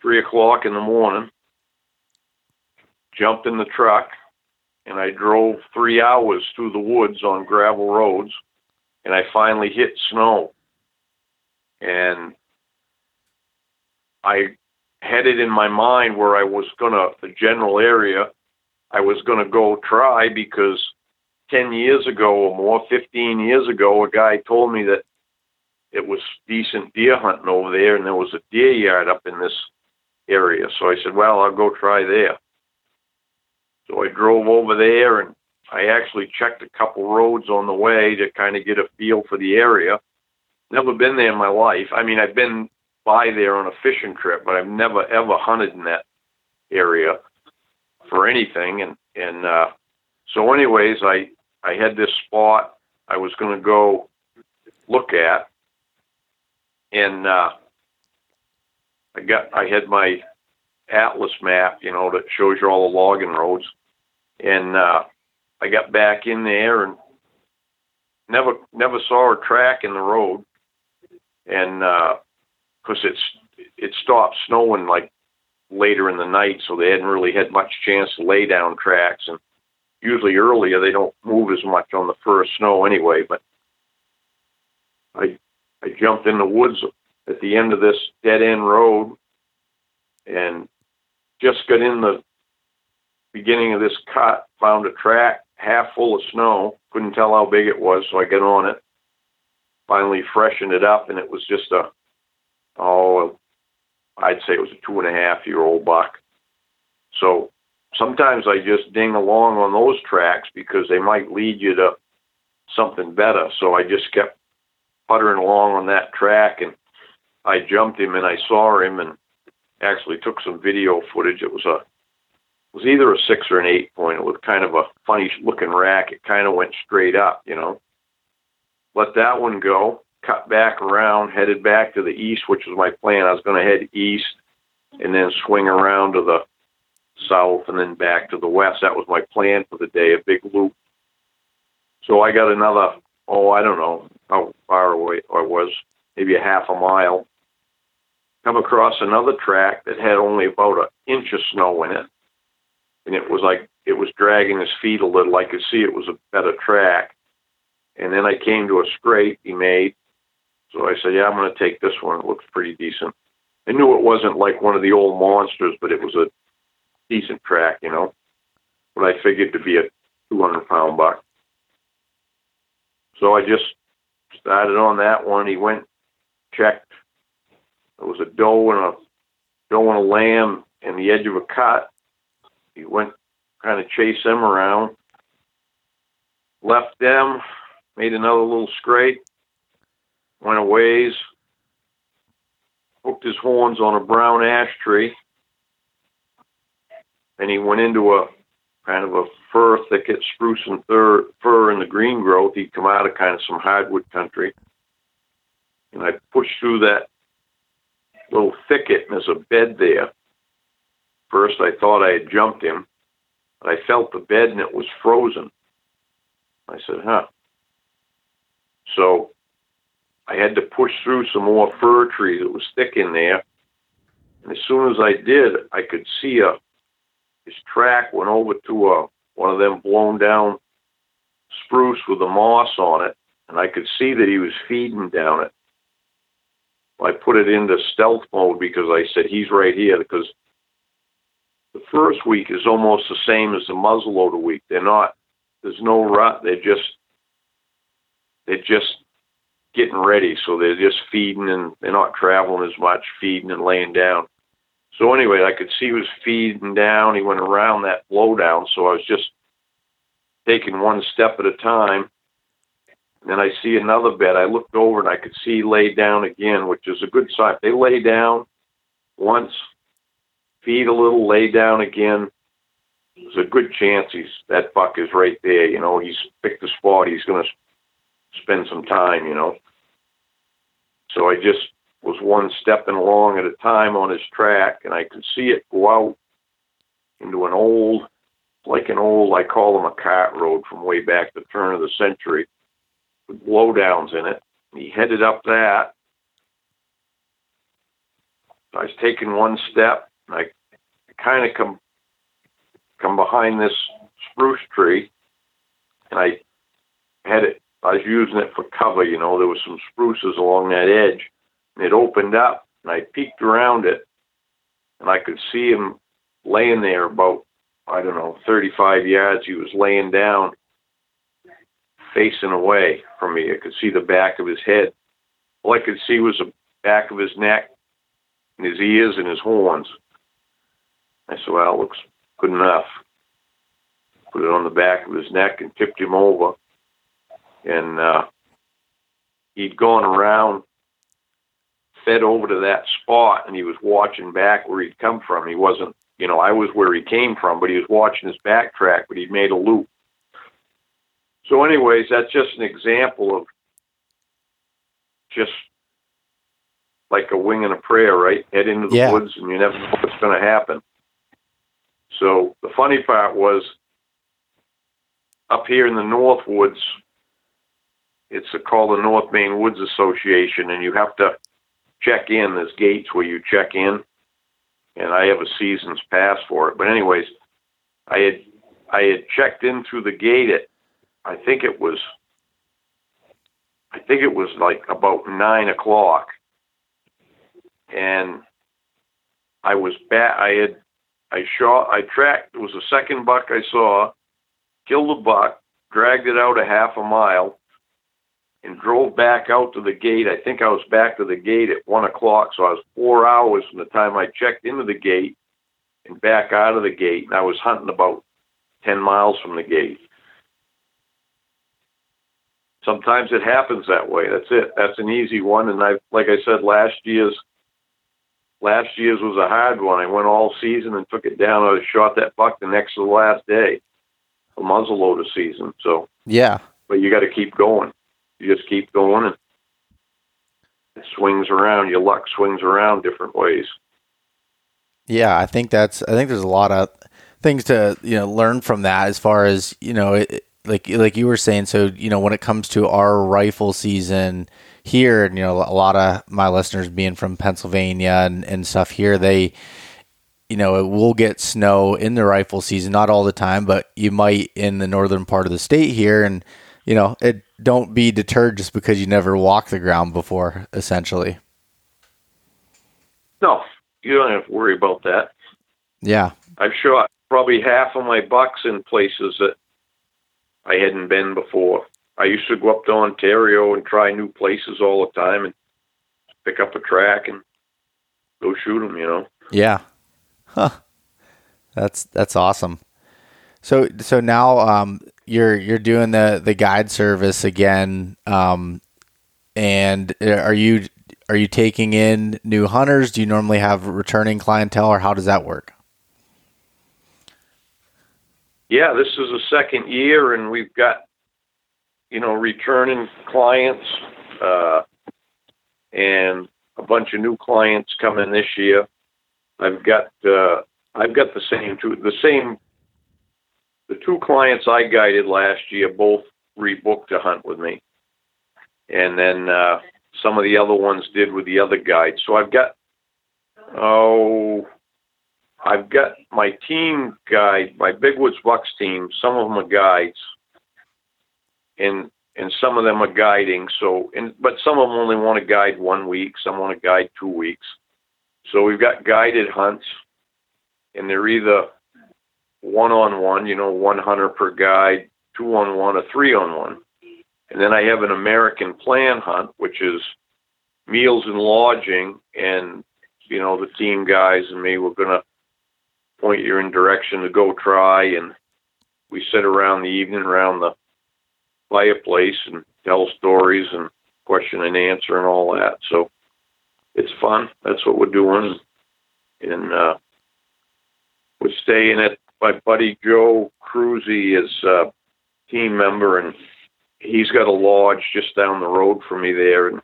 three o'clock in the morning, jumped in the truck, and I drove three hours through the woods on gravel roads. And I finally hit snow and I had it in my mind where I was gonna the general area I was gonna go try because ten years ago or more, fifteen years ago, a guy told me that it was decent deer hunting over there and there was a deer yard up in this area. So I said, Well, I'll go try there. So I drove over there and I actually checked a couple roads on the way to kind of get a feel for the area never been there in my life. I mean, I've been by there on a fishing trip, but I've never ever hunted in that area for anything. And and uh, so, anyways, I I had this spot I was going to go look at, and uh, I got I had my atlas map, you know, that shows you all the logging roads, and uh, I got back in there and never never saw a track in the road and because uh, it's it stopped snowing like later in the night, so they hadn't really had much chance to lay down tracks. And usually earlier they don't move as much on the first snow anyway. But I I jumped in the woods at the end of this dead end road and just got in the beginning of this cut, found a track half full of snow. Couldn't tell how big it was, so I got on it finally freshened it up, and it was just a oh, I'd say it was a two and a half year old buck. So sometimes I just ding along on those tracks because they might lead you to something better. So I just kept puttering along on that track, and I jumped him, and I saw him, and actually took some video footage. It was a was either a six or an eight point. It was kind of a funny looking rack. It kind of went straight up, you know let that one go, cut back around, headed back to the east, which was my plan. I was going to head east and then swing around to the south and then back to the west. That was my plan for the day, a big loop. So I got another, oh, I don't know how far away I was, maybe a half a mile. Come across another track that had only about an inch of snow in it. And it was like it was dragging his feet a little. I could see it was a better track. And then I came to a scrape he made. So I said, yeah, I'm going to take this one. It looks pretty decent. I knew it wasn't like one of the old monsters, but it was a decent track, you know. But I figured to be a 200 pound buck. So I just started on that one. He went, checked. There was a doe and a doe and a lamb in the edge of a cut. He went, kind of chased them around, left them, made another little scrape, went a ways, hooked his horns on a brown ash tree, and he went into a kind of a fir thicket, spruce and fir, fir in the green growth. He'd come out of kind of some hardwood country. And I pushed through that little thicket, and there's a bed there. First, I thought I had jumped him, but I felt the bed and it was frozen. I said, huh, so I had to push through some more fir trees. It was thick in there. And as soon as I did, I could see a his track went over to a one of them blown down spruce with the moss on it, and I could see that he was feeding down it. I put it into stealth mode because I said he's right here because the first week is almost the same as the muzzleloader week. They're not there's no rut. They're just they're just getting ready, so they're just feeding and they're not traveling as much, feeding and laying down. So anyway, I could see he was feeding down. He went around that blowdown, so I was just taking one step at a time. And then I see another bed. I looked over and I could see he lay down again, which is a good sign. If they lay down once, feed a little, lay down again. There's a good chance he's that buck is right there. You know, he's picked the spot. He's going to spend some time. You know. So I just was one stepping along at a time on his track, and I could see it go out into an old, like an old, I call them a cart road from way back the turn of the century, with blowdowns in it. He headed up that. I was taking one step, and I kind of come come behind this spruce tree, and I had it. I was using it for cover. You know, there was some spruces along that edge, and it opened up, and I peeked around it, and I could see him laying there about I don't know 35 yards. He was laying down, facing away from me. I could see the back of his head. All I could see was the back of his neck, and his ears and his horns. I said, "Well, it looks good enough." Put it on the back of his neck and tipped him over, and uh, he'd gone around fed over to that spot and he was watching back where he'd come from. He wasn't, you know, I was where he came from, but he was watching his backtrack, but he'd made a loop. So, anyways, that's just an example of just like a wing and a prayer, right? Head into the Yeah. woods and you never know what's going to happen. So, the funny part was up here in the North Woods, it's called the North Maine Woods Association, and you have to check in. There's gates where you check in, and I have a season's pass for it. But anyways, I had I had checked in through the gate at I think it was I think it was like about nine o'clock, and I was back. I had I shot I tracked. It was the second buck I saw. Killed the buck, dragged it out a half a mile, and drove back out to the gate. I think I was back to the gate at one o'clock, so I was four hours from the time I checked into the gate and back out of the gate. And I was hunting about ten miles from the gate. Sometimes it happens that way. That's it. That's an easy one. And I, like I said, last year's last year's was a hard one. I went all season and took it down. I shot that buck the next to the last day, a muzzleloader season. So, Yeah. but you got to keep going. You just keep going and it swings around. Your luck swings around different ways. Yeah, I think that's. I think there's a lot of things to you know learn from that as far as you know, it, like like you were saying. So you know, when it comes to our rifle season here, and you know, a lot of my listeners being from Pennsylvania and and stuff here, they you know, it will get snow in the rifle season, not all the time, but you might in the northern part of the state here, and you know, it don't be deterred just because you never walked the ground before, essentially. No, you don't have to worry about that. Yeah, I've shot probably half of my bucks in places that I hadn't been before. I used to go up to Ontario and try new places all the time and pick up a track and go shoot them, you know. Yeah. Huh. That's that's awesome. So so now um you're you're doing the the guide service again um and uh, are you are you taking in new hunters? Do you normally have returning clientele or how does that work? Yeah, this is the second year and we've got you know returning clients uh and a bunch of new clients coming this year. I've got uh I've got the same two the same the two clients I guided last year both rebooked to hunt with me. And then uh some of the other ones did with the other guides. So I've got oh I've got my team guide, my Big Woods Bucks team, some of them are guides. And and some of them are guiding. So, and but some of them only want to guide one week. Some want to guide two weeks. So we've got guided hunts, and they're either one on one, you know, one hunter per guide, two on one, a three on one. And then I have an American plan hunt, which is meals and lodging. And, you know, the team guys and me, we're to point you in direction to go try. And we sit around the evening around the fireplace and tell stories and question and answer and all that. So it's fun. That's what we're doing. And uh, we're staying at my buddy Joe Cruzy is a team member, and he's got a lodge just down the road from me there. And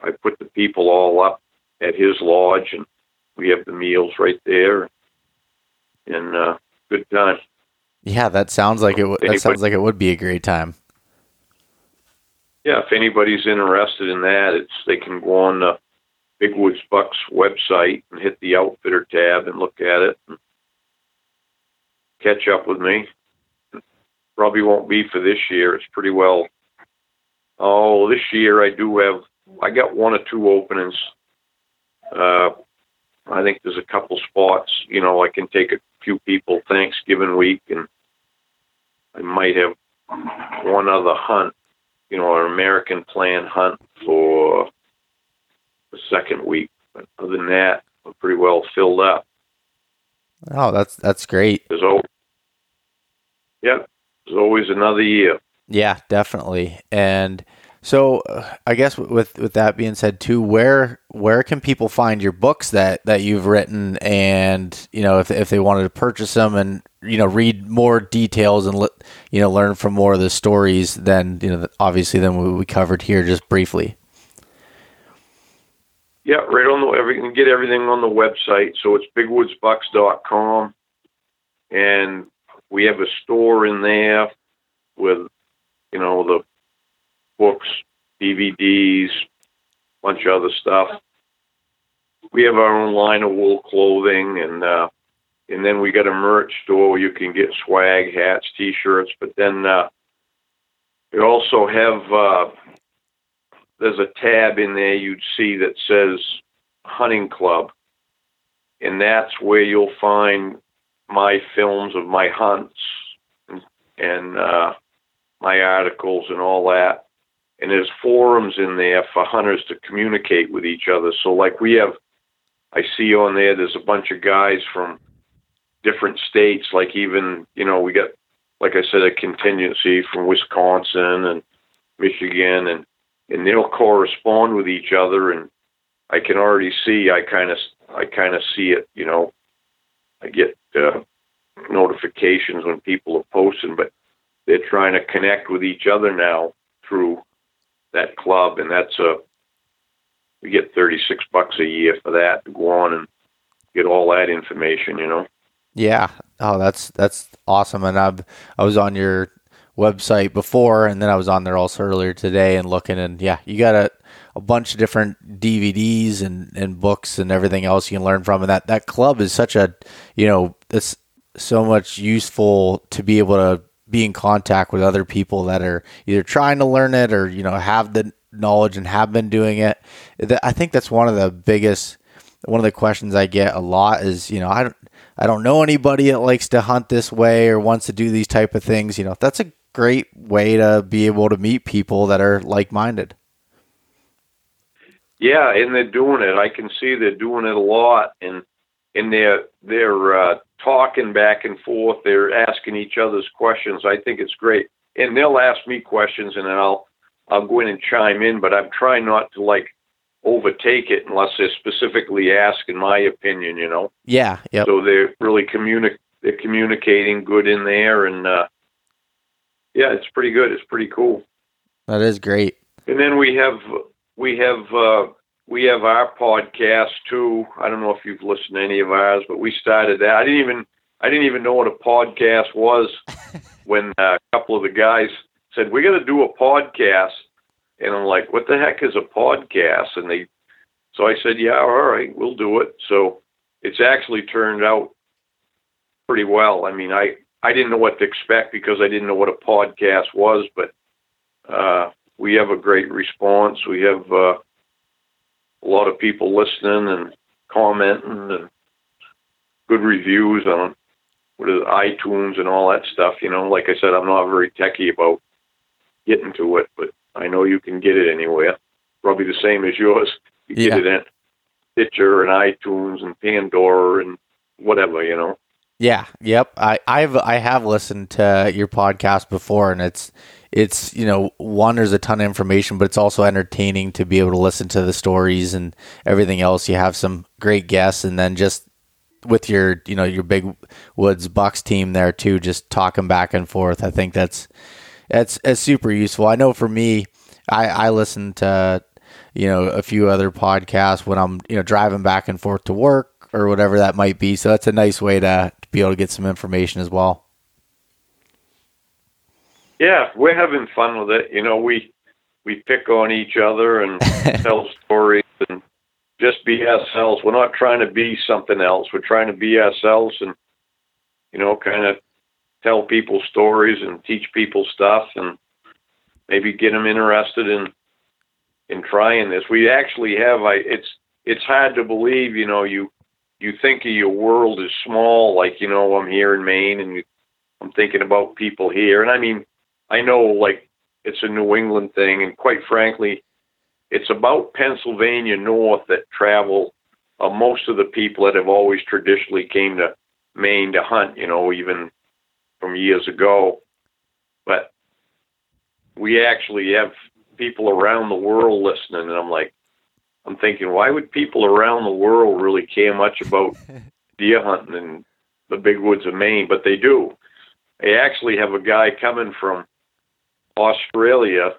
I put the people all up at his lodge, and we have the meals right there. And uh, good time. Yeah, that sounds like it. W- that sounds like it would be a great time. Yeah, if anybody's interested in that, it's they can go on the Big Woods Bucks website and hit the Outfitter tab and look at it. And catch up with me. Probably won't be for this year. It's pretty well. Oh, this year I do have. I got one or two openings. Uh, I think there's a couple spots. You know, I can take a few people Thanksgiving week, and I might have one other hunt. You know, an American plan hunt for the second week. But other than that, I'm pretty well filled up. Oh, that's that's great. There's always, yeah, there's always another year. Yeah, definitely. And so, uh, I guess with with that being said, too, where where can people find your books that that you've written, and you know, if if they wanted to purchase them and you know read more details and you know learn from more of the stories than you know obviously than we covered here just briefly. Yeah, right on the every can get everything on the website. So it's bigwoodsbucks.com, and we have a store in there with you know the books, DVDs, bunch of other stuff. We have our own line of wool clothing, and uh, and then we got a merch store where you can get swag, hats, T-shirts. But then uh, we also have uh, there's a tab in there you'd see that says hunting club and that's where you'll find my films of my hunts and, and uh, my articles and all that and there's forums in there for hunters to communicate with each other. So like we have i see on there there's a bunch of guys from different states like even you know we got like i said a contingency from wisconsin and michigan and and they'll correspond with each other and I can already see I kind of I kind of see it you know. I get uh, notifications when people are posting but they're trying to connect with each other now through that club and that's a we get 36 bucks a year for that to go on and get all that information you know yeah oh that's that's awesome and I've I was on your website before, and then I was on there also earlier today and looking, and yeah, you got a, a bunch of different DVDs and, and books and everything else you can learn from. And that that club is such a you know it's so much useful to be able to be in contact with other people that are either trying to learn it or you know have the knowledge and have been doing it. I think that's one of the biggest one of the questions I get a lot is you know I don't I don't know anybody that likes to hunt this way or wants to do these type of things. You know that's a great way to be able to meet people that are like minded. Yeah, and they're doing it. I can see they're doing it a lot, and and they're they're uh, talking back and forth. They're asking each other's questions. I think it's great, and they'll ask me questions, and then I'll I'll go in and chime in. But I'm trying not to like overtake it unless they're specifically asking my opinion. You know. Yeah. Yeah. So they're really communi- they're communicating good in there, and uh, yeah, it's pretty good. It's pretty cool. That is great. And then we have we have uh, we have our podcast too. I don't know if you've listened to any of ours, but we started that. I didn't even I didn't even know what a podcast was when uh, a couple of the guys said we're going to do a podcast, and I'm like, what the heck is a podcast? And they, so I said, yeah, all right, we'll do it. So it's actually turned out pretty well. I mean, I I didn't know what to expect because I didn't know what a podcast was, but uh, we have a great response. We have uh, a lot of people listening and commenting and good reviews on what is it, iTunes and all that stuff. You know, like I said, I'm not very techy about getting to it, but I know you can get it anywhere. Probably the same as yours. You Yeah. get it in Stitcher and iTunes and Pandora and whatever. You know. Yeah, yep. I I've I have listened to your podcast before, and it's it's you know one there's a ton of information, but it's also entertaining to be able to listen to the stories and everything else. You have some great guests, and then just with your you know your big woods bucks team there too, just talking back and forth. I think that's that's that's super useful. I know for me, I I listen to you know a few other podcasts when I'm you know driving back and forth to work or whatever that might be. So that's a nice way to, to be able to get some information as well. Yeah, we're having fun with it. You know, we we pick on each other and tell stories and just be ourselves. We're not trying to be something else. We're trying to be ourselves and you know, kind of tell people stories and teach people stuff and maybe get them interested in in trying this. We actually have I it's it's hard to believe, you know, you you think of your world as small like, you know, I'm here in Maine and you, I'm thinking about people here and I mean I know like it's a New England thing, and quite frankly, it's about Pennsylvania North that travel uh, most of the people that have always traditionally came to Maine to hunt. You know, even from years ago, but we actually have people around the world listening, and I'm like, I'm thinking, why would people around the world really care much about deer hunting in the big woods of Maine? But they do. They actually have a guy coming from Australia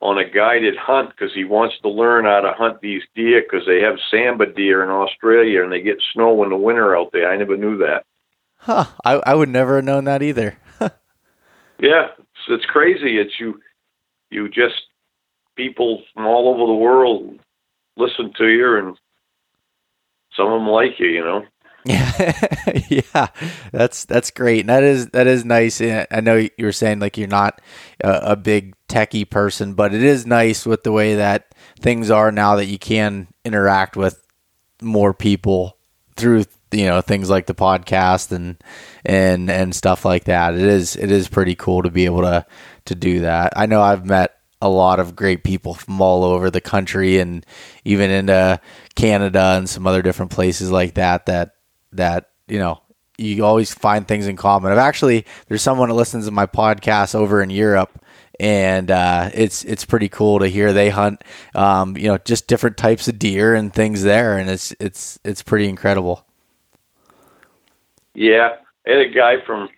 on a guided hunt because he wants to learn how to hunt these deer because they have sambar deer in Australia and they get snow in the winter out there. I never knew that. Huh. I, I would never have known that either. Yeah, it's, it's crazy. It's you, you just people from all over the world listen to you and some of them like you. You know. Yeah, yeah, that's that's great. And that is that is nice. And I know you were saying like you're not a, a big techie person, but it is nice with the way that things are now that you can interact with more people through you know things like the podcast and and and stuff like that. It is it is pretty cool to be able to to do that. I know I've met a lot of great people from all over the country and even into Canada and some other different places like that that that you know you always find things in common. I've actually there's someone that listens to my podcast over in Europe, and uh, it's it's pretty cool to hear they hunt, um, you know, just different types of deer and things there, and it's it's it's pretty incredible. Yeah, I had a guy from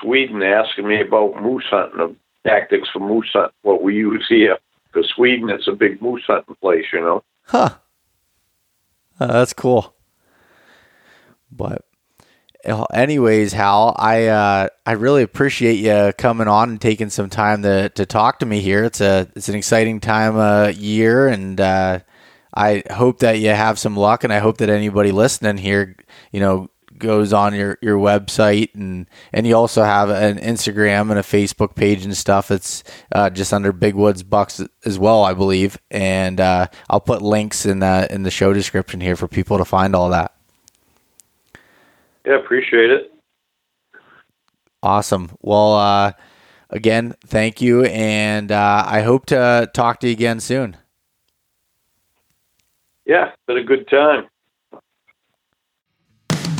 Sweden asking me about moose hunting, tactics for moose hunting, what we use here. Because Sweden, it's a big moose hunting place, you know. Huh. Uh, that's cool. But uh, anyways, Hal, I uh, I really appreciate you coming on and taking some time to, to talk to me here. It's a it's an exciting time of year, and uh, I hope that you have some luck, and I hope that anybody listening here, you know, goes on your, your website and and you also have an Instagram and a Facebook page and stuff. It's uh, just under Big Woods Bucks as well, I believe. And uh, I'll put links in the in the show description here for people to find all that. Yeah, appreciate it. Awesome. Well, uh, again, thank you, and uh, I hope to talk to you again soon. Yeah, been a good time.